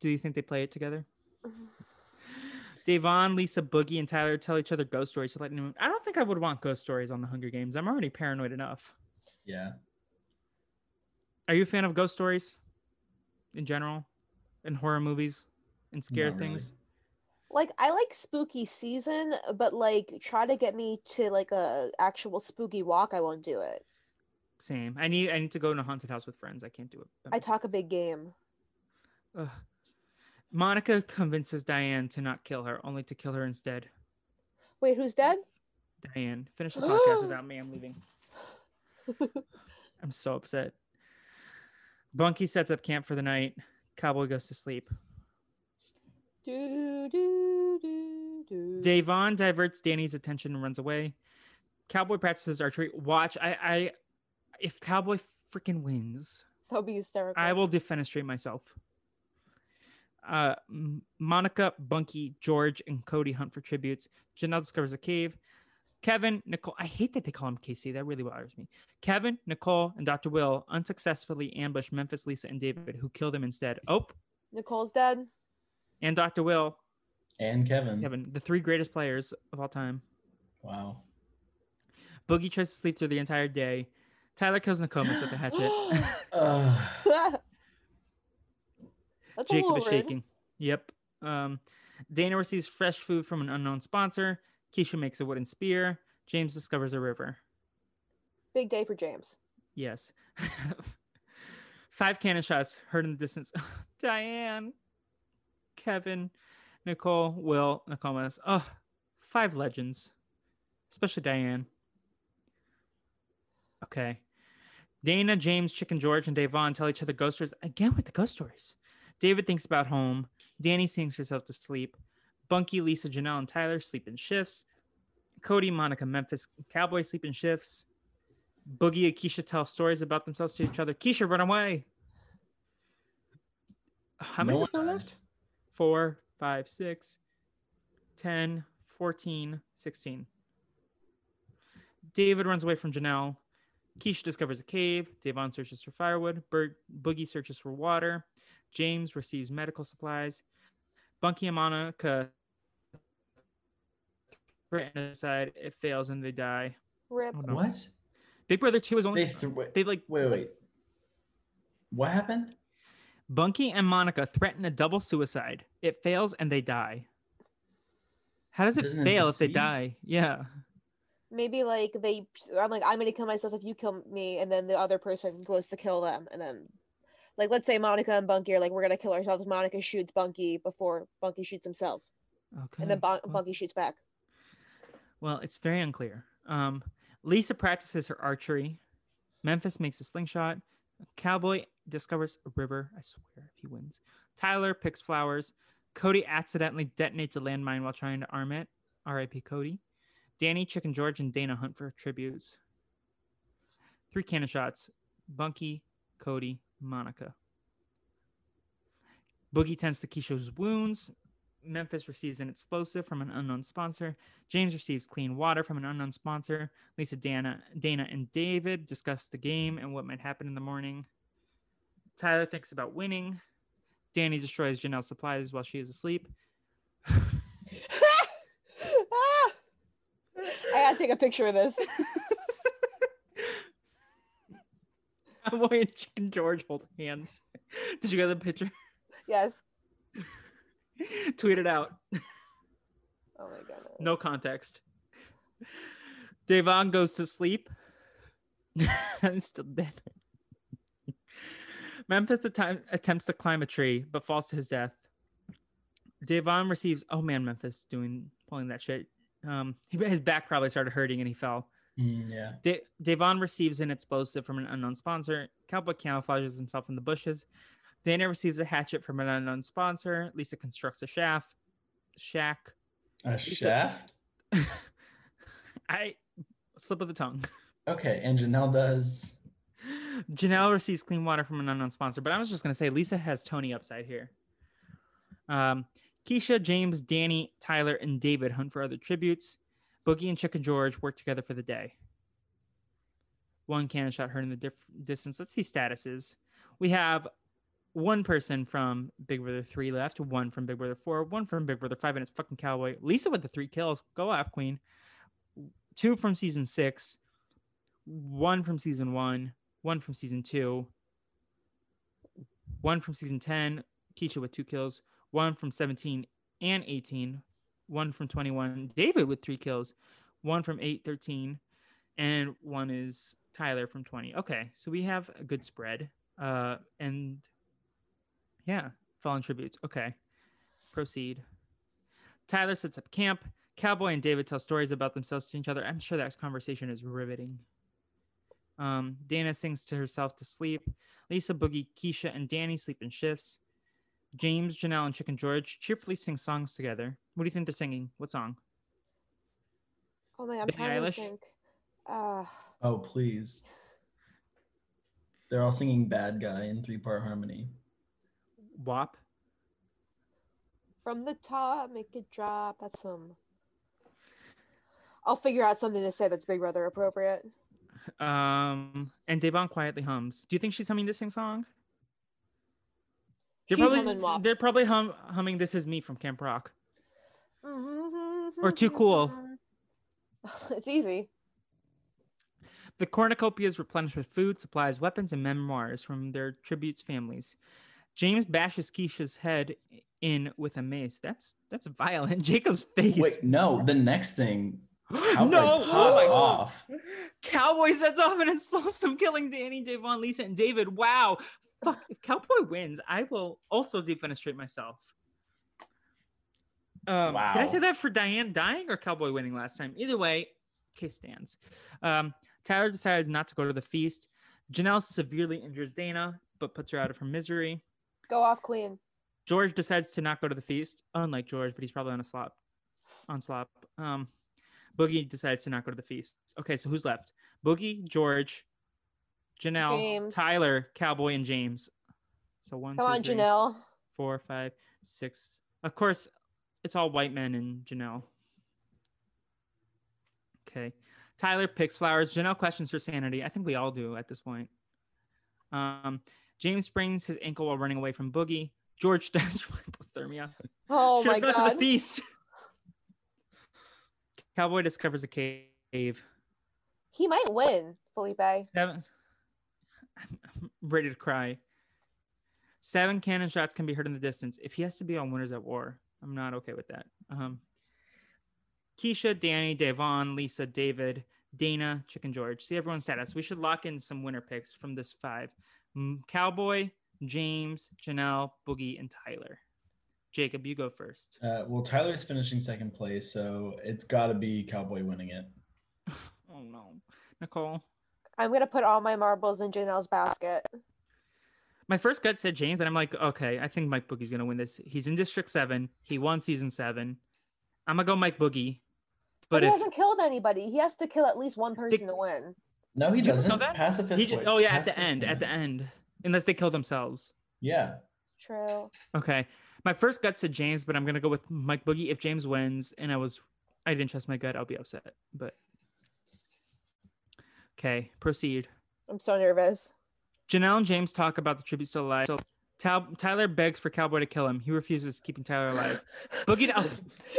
S1: Do you think they play it together? Devon, Lisa, Boogie, and Tyler tell each other ghost stories to let them. I don't think I would want ghost stories on the Hunger Games. I'm already paranoid enough.
S3: Yeah.
S1: Are you a fan of ghost stories in general, in horror movies, and scare
S3: Not really.
S1: things?
S2: Like I like spooky season, but like try to get me to like a actual spooky walk, I won't do it.
S1: Same. I need I need to go in a haunted house with friends. I can't do it.
S2: I talk a big game.
S1: Ugh. Monica convinces Diane to not kill her, only to kill her instead.
S2: Wait, who's dead?
S1: Diane, finish the podcast without me. I'm leaving. I'm so upset. Bunky sets up camp for the night. Cowboy goes to sleep.
S2: Do, do, do, do.
S1: Davon diverts Danny's attention and runs away. Cowboy practices archery. Watch, I, I, if Cowboy freaking wins,
S2: That'll be hysterical.
S1: I will defenestrate myself. Uh, Monica, Bunky, George, and Cody hunt for tributes. Janelle discovers a cave. Kevin, Nicole, I hate that they call him Casey. That really bothers me. Kevin, Nicole, and Dr. Will unsuccessfully ambush Memphis, Lisa, and David, who killed him instead. Oh,
S2: Nicole's dead.
S1: And Dr. Will,
S3: And Kevin.
S1: Kevin, the three greatest players of all time.
S3: Wow.
S1: Boogie tries to sleep through the entire day. Tyler kills Nakomis with a hatchet.
S3: Uh,
S2: That's
S1: Jacob
S2: little
S1: is
S2: rude.
S1: shaking. Yep. Um, Dana receives fresh food from an unknown sponsor. Keisha makes a wooden spear. James discovers a river.
S2: Big day for James.
S1: Yes. Five cannon shots heard in the distance. Diane, Kevin, Nicole, Will, Nakomis. Oh, five legends, especially Diane. Okay. Dana, James, Chicken George, and Davon tell each other ghost stories again with the ghost stories. David thinks about home. Danny sings herself to sleep. Bunky, Lisa, Janelle, and Tyler sleep in shifts. Cody, Monica, Memphis, Cowboy sleep in shifts. Boogie and Keisha tell stories about themselves to each other. Keisha, run away. How many
S3: no one
S1: people are left?
S3: Dies.
S1: Four, five, six, 10, 14, 16. David runs away from Janelle. Keisha discovers a cave. Davon searches for firewood. Bird, Boogie searches for water. James receives medical supplies. Bunky and Monica threaten aside. It fails and they die.
S2: Rip.
S1: Oh, no.
S3: What?
S1: Big Brother 2 is only.
S3: They th-
S1: They like.
S3: wait, wait. What happened?
S1: Bunky and Monica threaten a double suicide. It fails and they die. How does it
S3: Doesn't it
S1: fail if they die? Yeah.
S2: Maybe like they, I'm like, I'm gonna kill myself if you kill me, and then the other person goes to kill them, and then, like, let's say Monica and Bunky are like, we're gonna kill ourselves. Monica shoots Bunky before Bunky shoots himself,
S1: Okay.
S2: and then Bun-
S1: well-
S2: Bunky shoots back.
S1: Well, it's very unclear. Um, Lisa practices her archery. Memphis makes a slingshot. Cowboy discovers a river. I swear, if he wins. Tyler picks flowers. Cody accidentally detonates a landmine while trying to arm it. R.I.P. Cody. Danny, Chicken George, and Dana hunt for tributes. Three cannon shots. Bunky, Cody, Monica. Boogie tends to Keisha's wounds. Memphis receives an explosive from an unknown sponsor. James receives clean water from an unknown sponsor. Lisa, Dana, Dana, and David discuss the game and what might happen in the morning. Tyler thinks about winning. Danny destroys Janelle's supplies while she is asleep.
S2: I gotta take a picture of this.
S1: Cowboy and Chicken George hold hands. Did you get the picture?
S2: Yes.
S1: Tweet it out.
S2: Oh my goodness.
S1: No context. Devon goes to sleep. I'm still dead. Memphis att- attempts to climb a tree, but falls to his death. Devon receives. Oh man, Memphis doing pulling that shit. Um, he, his back probably started hurting and he fell.
S3: Mm, yeah.
S1: De- Devon receives an explosive from an unknown sponsor. Cowboy camouflages himself in the bushes. Dana receives a hatchet from an unknown sponsor. Lisa constructs a shaft. Shack.
S3: A shaft.
S1: I slip of the tongue.
S3: Okay, and Janelle does.
S1: Janelle receives clean water from an unknown sponsor, but I was just gonna say Lisa has Tony upside here. Um, Keisha, James, Danny, Tyler, and David hunt for other tributes. Boogie and Chicken George work together for the day. One cannon shot heard in the diff- distance. Let's see statuses. We have one person from Big Brother 3 left, one from Big Brother 4, one from Big Brother 5, and it's fucking Cowboy. Lisa with the three kills. Go off, Queen. Two from season six, one from season one, one from season two, one from season 10, Keisha with two kills, one from 17 and 18, one from 21, David with three kills, one from 8, 13, and one is Tyler from 20. Okay, so we have a good spread. Uh, and yeah, fallen tributes. Okay, proceed. Tyler sets up camp. Cowboy and David tell stories about themselves to each other. I'm sure that conversation is riveting. Um, Dana sings to herself to sleep. Lisa, Boogie, Keisha, and Danny sleep in shifts. James, Janelle, and Chicken George cheerfully sing songs together. What do you think they're singing? What song?
S2: Oh my, I'm
S1: Billie
S2: trying
S1: Eilish?
S2: to think. Uh,
S3: Oh, please. They're all singing Bad Guy in three part harmony.
S1: WAP.
S2: from the top, make it drop. That's some. I'll figure out something to say that's Big Brother appropriate.
S1: Um, and Devon quietly hums. Do you think she's humming this same song? They're
S2: She's
S1: probably
S2: humming
S1: they're probably hum, humming "This Is Me" from Camp Rock.
S2: Or
S1: Too Cool.
S2: it's easy.
S1: The cornucopia is replenished with food, supplies, weapons, and memoirs from their tributes families. James bashes Keisha's head in with a mace. That's that's violent. Jacob's face.
S3: Wait, no, the next thing. Cowboy
S1: no! Oh
S3: off.
S1: Cowboy sets off an explosive, killing Danny, Devon, Lisa, and David. Wow. Fuck. If Cowboy wins, I will also defenestrate myself. Um, Did I say that for Diane dying or Cowboy winning last time? Either way, case stands. Um, Tyler decides not to go to the feast. Janelle severely injures Dana, but puts her out of her misery.
S2: Go off, Queen.
S1: George decides to not go to the feast, unlike George, but he's probably on a slop. On slop. Um, Boogie decides to not go to the feast. Okay, so who's left? Boogie, George, Janelle,
S2: James.
S1: Tyler, Cowboy, and James. So one,
S2: Come
S1: two,
S2: on,
S1: three,
S2: Janelle.
S1: four, five, six. Of course, it's all white men and Janelle. Okay. Tyler picks flowers. Janelle questions her sanity. I think we all do at this point. Um, James sprains his ankle while running away from Boogie. George does hypothermia.
S2: Oh
S1: Should've
S2: my
S1: gone to the feast. Cowboy discovers a cave.
S2: He might win, Felipe.
S1: Seven. I'm ready to cry. Seven cannon shots can be heard in the distance. If he has to be on Winners at War, I'm not okay with that. Um, Keisha, Danny, Devon, Lisa, David, Dana, Chicken George. See everyone's status. We should lock in some winner picks from this five: Cowboy, James, Janelle, Boogie, and Tyler. Jacob, you go first.
S3: Uh, well, Tyler's finishing second place, so it's got to be Cowboy winning it.
S1: Oh no, Nicole.
S2: I'm gonna put all my marbles in Janelle's basket.
S1: My first gut said James, but I'm like, okay, I think Mike Boogie's gonna win this. He's in District Seven. He won Season Seven. I'm gonna go Mike Boogie.
S2: But,
S1: But
S2: he
S1: if
S2: hasn't killed anybody. He has to kill at least one person
S1: Dick-
S2: to win.
S3: No, he doesn't.
S1: that?
S3: Pacifist.
S1: he, ju-
S3: wins.
S1: oh yeah, at the
S3: Pacifist
S1: end, at the end, unless they kill themselves.
S3: Yeah.
S2: True.
S1: Okay, my first gut said James, but I'm gonna go with Mike Boogie. If James wins, and I was, I didn't trust my gut, I'll be upset. But okay, proceed.
S2: I'm so nervous.
S1: Janelle and James talk about the tribute still alive. So Tal- Tyler begs for Cowboy to kill him. He refuses, keeping Tyler alive. Boogie, oh,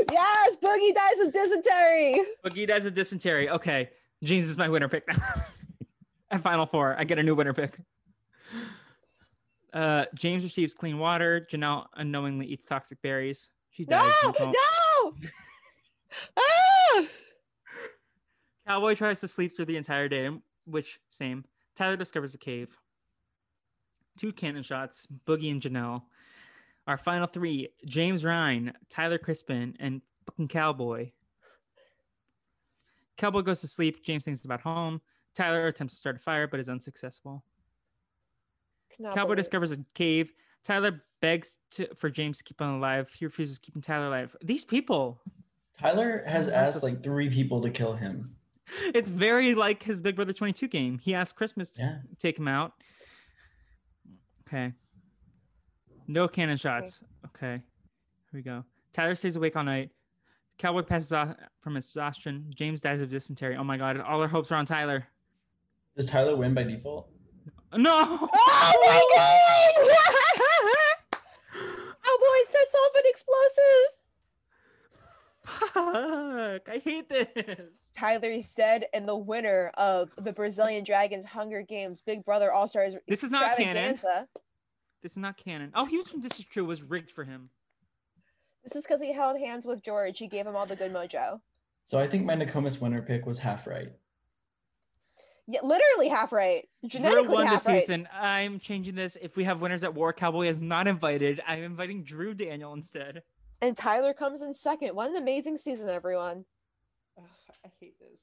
S2: yes, Boogie dies of dysentery.
S1: Boogie dies of dysentery. Okay, James is my winner pick now. At Final Four, I get a new winner pick. Uh, James receives clean water. Janelle unknowingly eats toxic berries. She dies.
S2: No,
S1: in the coma.
S2: no. ah!
S1: Cowboy tries to sleep through the entire day, which same. Tyler discovers a cave. Two cannon shots, Boogie and Janelle. Our final three: James Rhine, Tyler Crispen, and fucking Cowboy. Cowboy goes to sleep. James thinks about home. Tyler attempts to start a fire, but is unsuccessful.
S2: Cannot
S1: Cowboy
S2: believe-
S1: discovers a cave. Tyler begs to, for James to keep on alive. He refuses keeping Tyler alive. These people,
S3: Tyler has asked like three people to kill him.
S1: it's very like his Big Brother 22 game. He asked Christmas to
S3: Yeah.
S1: take him out. Okay. No cannon shots. Okay. Here we go. Tyler stays awake all night. Cowboy passes off from exhaustion. James dies of dysentery. Oh my god, all our hopes are on Tyler.
S3: Does Tyler win by default?
S1: No!
S2: Oh my god! oh boy, sets off an explosive.
S1: Fuck, I hate this.
S2: Tyler is dead, and the winner of the Brazilian Dragons Hunger Games Big Brother All Stars
S1: This is not canon. This is not canon. Oh, he was from This Is True. Was rigged for him.
S2: This is because he held hands with George. He gave him all the good mojo.
S3: So I think my Nakomis winner pick was half right.
S2: Yeah, literally half right.
S1: Genetically Drew
S2: Genetically
S1: won
S2: half
S1: this
S2: right.
S1: season. I'm changing this. If we have winners at War, Cowboy is not invited. I'm inviting Drew Daniel instead.
S2: And Tyler comes in second. What an amazing season, everyone.
S1: Ugh, I hate this.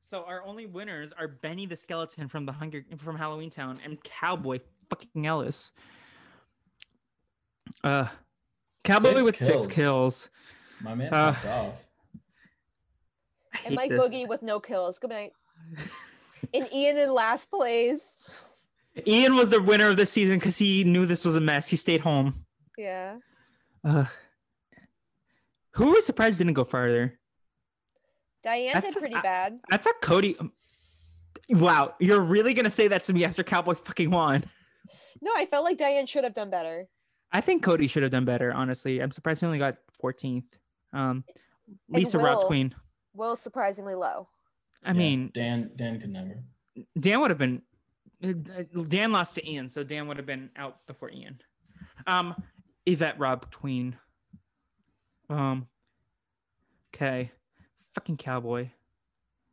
S1: So our only winners are Benny the Skeleton from the Hunger from Halloween Town and Cowboy fucking Ellis. Uh, Cowboy
S3: Six
S1: with six
S3: kills.
S1: kills.
S3: My man
S1: Uh,
S3: off.
S2: And
S1: hate
S2: Mike
S1: this.
S2: Boogie with no kills. Good night. And Ian in last place.
S1: Ian was the winner of this season because he knew this was a mess. He stayed home.
S2: Yeah.
S1: Uh, who was surprised didn't go farther?
S2: Diane
S1: I
S2: did pretty
S1: I-
S2: bad.
S1: I thought Cody. um, Wow, you're really gonna say that to me after Cowboy fucking won?
S2: No, I felt like Diane should have done better.
S1: I think Cody should have done better. Honestly, I'm surprised he only got 14th. Um, Lisa Rob Queen.
S2: Will surprisingly low.
S1: I
S3: Yeah,
S1: mean,
S3: Dan Dan could never.
S1: Dan would have been. Dan lost to Ian, so Dan would have been out before Ian. Um, Yvette Rob Queen. Um. Okay, fucking cowboy.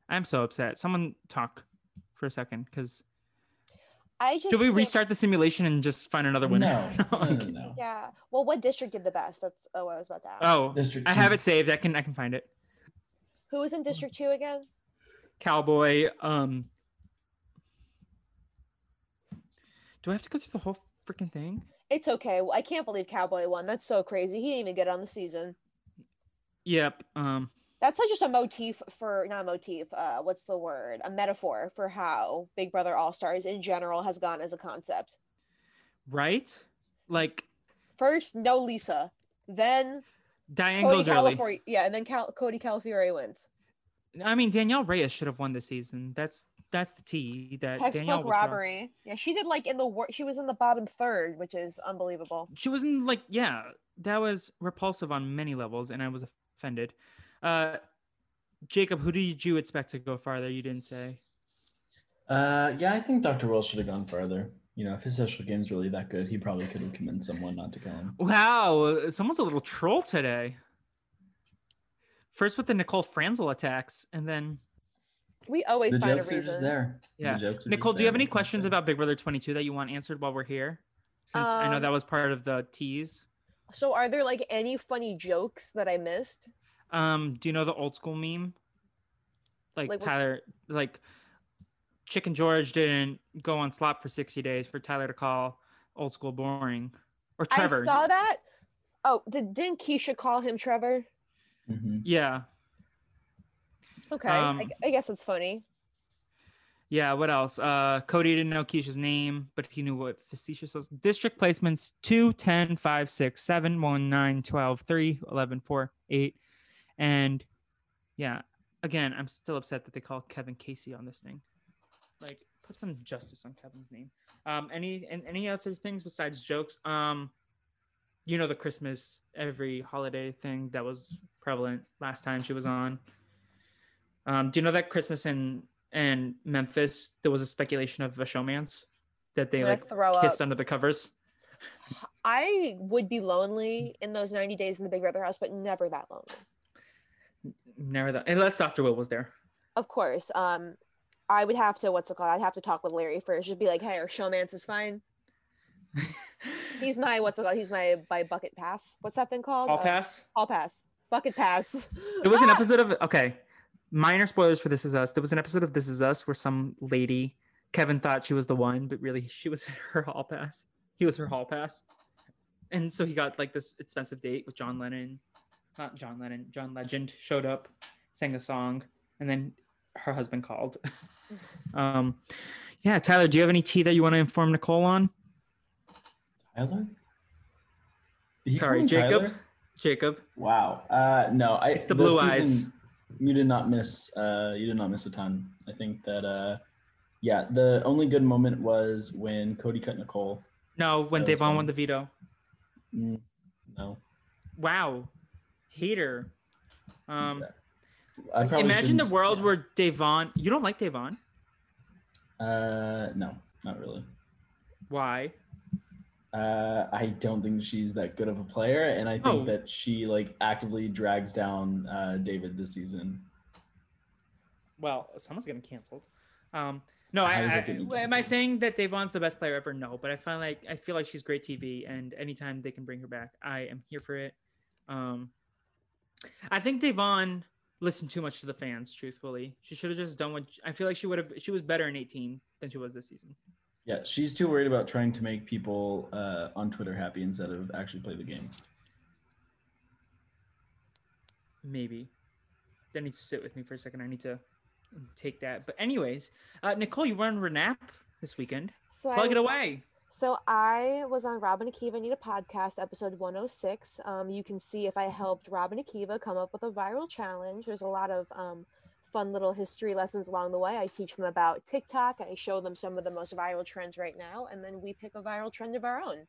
S1: I'm so upset. Someone talk for a second, because
S2: I just
S1: should we
S2: can't-
S1: restart the simulation and just find another winner?
S3: No, no, no,
S1: okay.
S3: no.
S2: Yeah. Well, what district did the best? That's oh, I was about to ask.
S1: Oh,
S3: District
S1: I have it saved. I can I can find it.
S2: Who was in District Two again?
S1: Cowboy. Um. Do I have to go through the whole freaking thing?
S2: It's okay. I can't believe Cowboy won. That's so crazy. He didn't even get on the season.
S1: Yep. Um.
S2: That's like just a motif for not a motif. Uh, what's the word? A metaphor for how Big Brother All Stars in general has gone as a concept.
S1: Right. Like
S2: First, no Lisa. Then
S1: Diane
S2: Cody
S1: goes early.
S2: Yeah, and then Cal- Cody Calafiore wins.
S1: I mean, Danielle Reyes should have won this season. That's that's the T. That Danielle
S2: Textbook
S1: was wrong.
S2: Yeah, she did like in the wor- she was in the bottom third, which is unbelievable.
S1: She wasn't like yeah. That was repulsive on many levels, and I was offended. Uh, Jacob, who did you expect to go farther? You didn't say.
S3: Uh, yeah, I think Dr. Will should have gone farther. You know, if his social game's really that good, he probably could have convinced someone not to kill him.
S1: Wow, someone's a little troll today. First with the Nicole Franzel attacks, and then
S2: We always
S3: The
S2: find a
S3: jokes are
S2: reason.
S3: just there. The
S1: Yeah.
S3: jokes are
S1: Nicole,
S3: just
S1: do you have any questions
S3: there.
S1: about Big Brother 22 that you want answered while we're here? Since I know that
S2: Um,
S1: was part of the tease.
S2: So, are there like any funny jokes that I missed?
S1: Um, do you know the old school meme? Like,
S2: Like what's-
S1: Tyler, like Chicken George didn't go on slop for 60 days for Tyler to call old school boring. Or Trevor.
S2: I saw that. Oh, did, didn't Keisha call him Trevor?
S3: Mhm.
S1: Yeah.
S2: Okay,
S1: Um,
S2: I, I guess it's funny.
S1: Yeah, what else? Uh Cody didn't know Keisha's name, but he knew what facetious was. District placements 2, 10, 5, 6, 7, 1, 9, 12, 3, 11, 4, 8. And yeah, again, I'm still upset that they call Kevin Casey on this thing. Like, put some justice on Kevin's name. Um, any and any other things besides jokes? Um, you know the Christmas every holiday thing that was prevalent last time she was on. Um, do you know that Christmas in in Memphis there was a speculation of a showmance that they like
S2: throw
S1: kissed
S2: up.
S1: under the covers?
S2: I would be lonely in those 90 days in the Big Brother house, but never that lonely.
S1: Never that. Unless Dr. Will was there.
S2: Of course. Um, I would have to, what's it called? I'd have to talk with Larry first. Just be like, hey, our showmance is fine. He's my, what's it called? He's my, by bucket pass. What's that thing called?
S1: All
S2: Uh,
S1: pass.
S2: All pass. Bucket pass.
S1: It was an
S2: Ah!
S1: episode of okay. Minor spoilers for This Is Us. There was an episode of This Is Us where some lady, Kevin thought she was the one, but really she was her hall pass. He was her hall pass. And so he got like this expensive date with John Lennon. Not John Lennon, John Legend showed up, sang a song, and then her husband called. um yeah, Tyler, do you have any tea that you want to inform Nicole on?
S3: Tyler? Did
S1: Sorry, Jacob.
S3: Tyler?
S1: Jacob.
S3: Wow. Uh, no, I.
S1: It's the
S3: this
S1: blue eyes.
S3: season, You did not miss. Uh, you did not miss a ton. I think that. Uh, yeah, the only good moment was when Cody cut Nicole.
S1: No, when
S3: That
S1: Devon won the veto.
S3: Mm, no.
S1: Wow. Hater. Um
S3: I probably
S1: Imagine the world
S3: yeah.
S1: where Devon. You don't like Devon.
S3: Uh, no, not really.
S1: Why?
S3: Uh, I don't think she's that good of a player, and I think
S1: Oh.
S3: that she like actively drags down uh, David this season.
S1: Well, someone's getting canceled. Um, no, I, I am I saying that Devon's the best player ever? No, but I find like I feel like she's great TV, and anytime they can bring her back, I am here for it. Um, I think Devon listened too much to the fans. Truthfully, she should have just done what I feel like she would have. She was better in 18 than she was this season.
S3: Yeah, she's too worried about trying to make people uh, on Twitter happy instead of actually play the game.
S1: Maybe. That needs to sit with me for a second. I need to take that. But anyways, uh, Nicole, you were on Renap this weekend.
S2: So
S1: Plug
S2: I
S1: it away.
S2: So I was on Rob and Akiva Need a Podcast, episode 106. Um, you can see if I helped Rob and Akiva come up with a viral challenge. There's a lot of um, fun little history lessons along the way. I teach them about TikTok. I show them some of the most viral trends right now, and then we pick a viral trend of our own.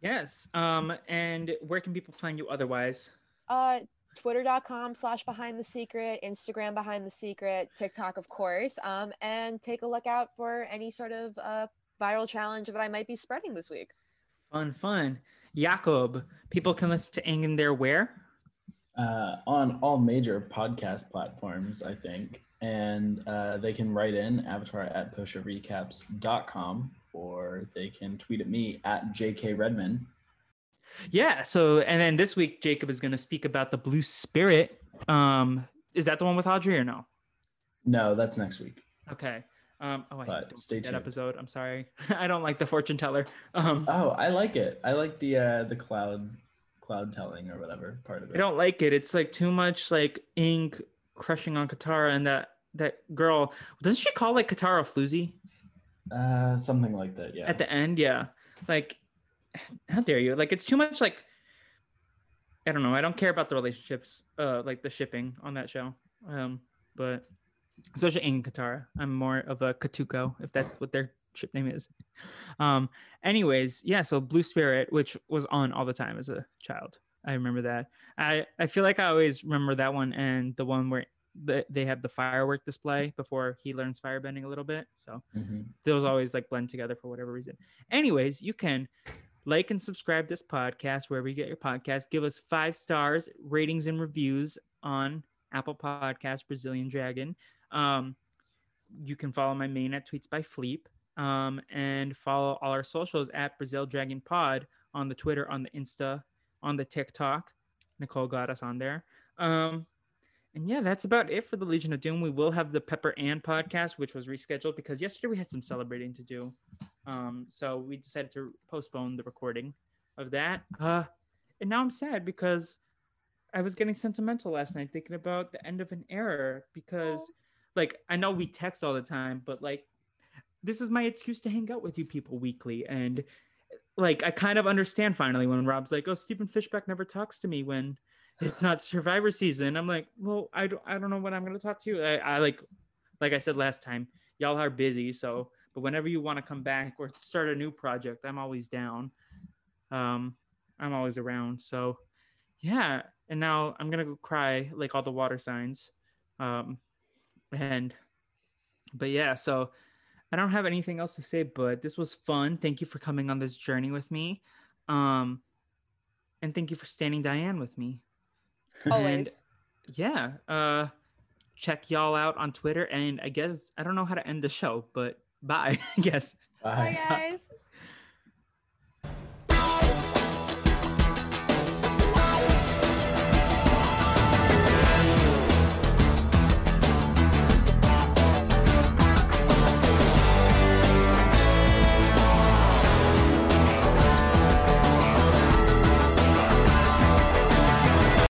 S1: Yes. Um, and where can people find you otherwise?
S2: Uh, Twitter.com slash behind the secret, Instagram behind the secret, TikTok, of course. Um, and take a look out for any sort of uh, viral challenge that I might be spreading this week.
S1: Fun, fun. Jacob, people can listen to Aang In There where?
S3: Uh, on all major podcast platforms, I think. And uh, they can write in avatar at pusharecaps.com or they can tweet at me at JK Redmon.
S1: Yeah. So, and then this week, Jacob is going to speak about the Blue Spirit. Um, is that the one with Audrey or no?
S3: No, that's next week.
S1: Okay. Um, oh, I
S3: But
S1: don't
S3: stay
S1: that
S3: tuned.
S1: episode. I'm sorry. I don't like the fortune teller. Um,
S3: Oh, I like it. I like the uh, the cloud cloud telling or whatever part of it.
S1: I don't like it. It's like too much like Aang crushing on Katara and that that girl. Doesn't she call like Katara floozy
S3: Uh, something like that. Yeah.
S1: at the end? Yeah. Like, how dare you? Like, it's too much. Like, I don't know. I don't care about the relationships, uh, like the shipping on that show. Um, but especially and Katara, I'm more of a Katuko if that's what their ship name is. Um, anyways, yeah. So Blue Spirit, which was on all the time as a child, I remember that. I I feel like I always remember that one and the one where the, they have the firework display before he learns firebending a little bit. So
S3: Mhm.
S1: those always like blend together for whatever reason. Anyways, you can like and subscribe this podcast wherever you get your podcast. Give us five stars, ratings, and reviews on Apple Podcast, Brazilian Dragon. Um, you can follow my main at Tweets by Fleep. Um, and follow all our socials at Brazil Dragon Pod on the Twitter, on the Insta, on the TikTok. Nicole got us on there. Um, and yeah, that's about it for the Legion of Doom. We will have the Pepper Ann podcast, which was rescheduled because yesterday we had some celebrating to do. Um, so we decided to postpone the recording of that. Uh, and now I'm sad because I was getting sentimental last night thinking about the end of an era because, like, I know we text all the time, but like, this is my excuse to hang out with you people weekly. And like, I kind of understand finally when Rob's like, oh, Stephen Fishbach never talks to me when it's not survivor season. I'm like well i don't, I don't know when i'm going to talk to you. I, I like like i said last time y'all are busy so but whenever you want to come back or start a new project i'm always down. Um i'm always around. So yeah and now i'm gonna go cry like all the water signs. Um and but yeah so I don't have anything else to say, but this was fun. Thank you for coming on this journey with me. Um, and thank you for standing Diane with me.
S2: Always.
S1: And yeah. Uh, check y'all out on Twitter. And I guess I don't know how to end the show, but bye. I guess.
S2: Bye, guys.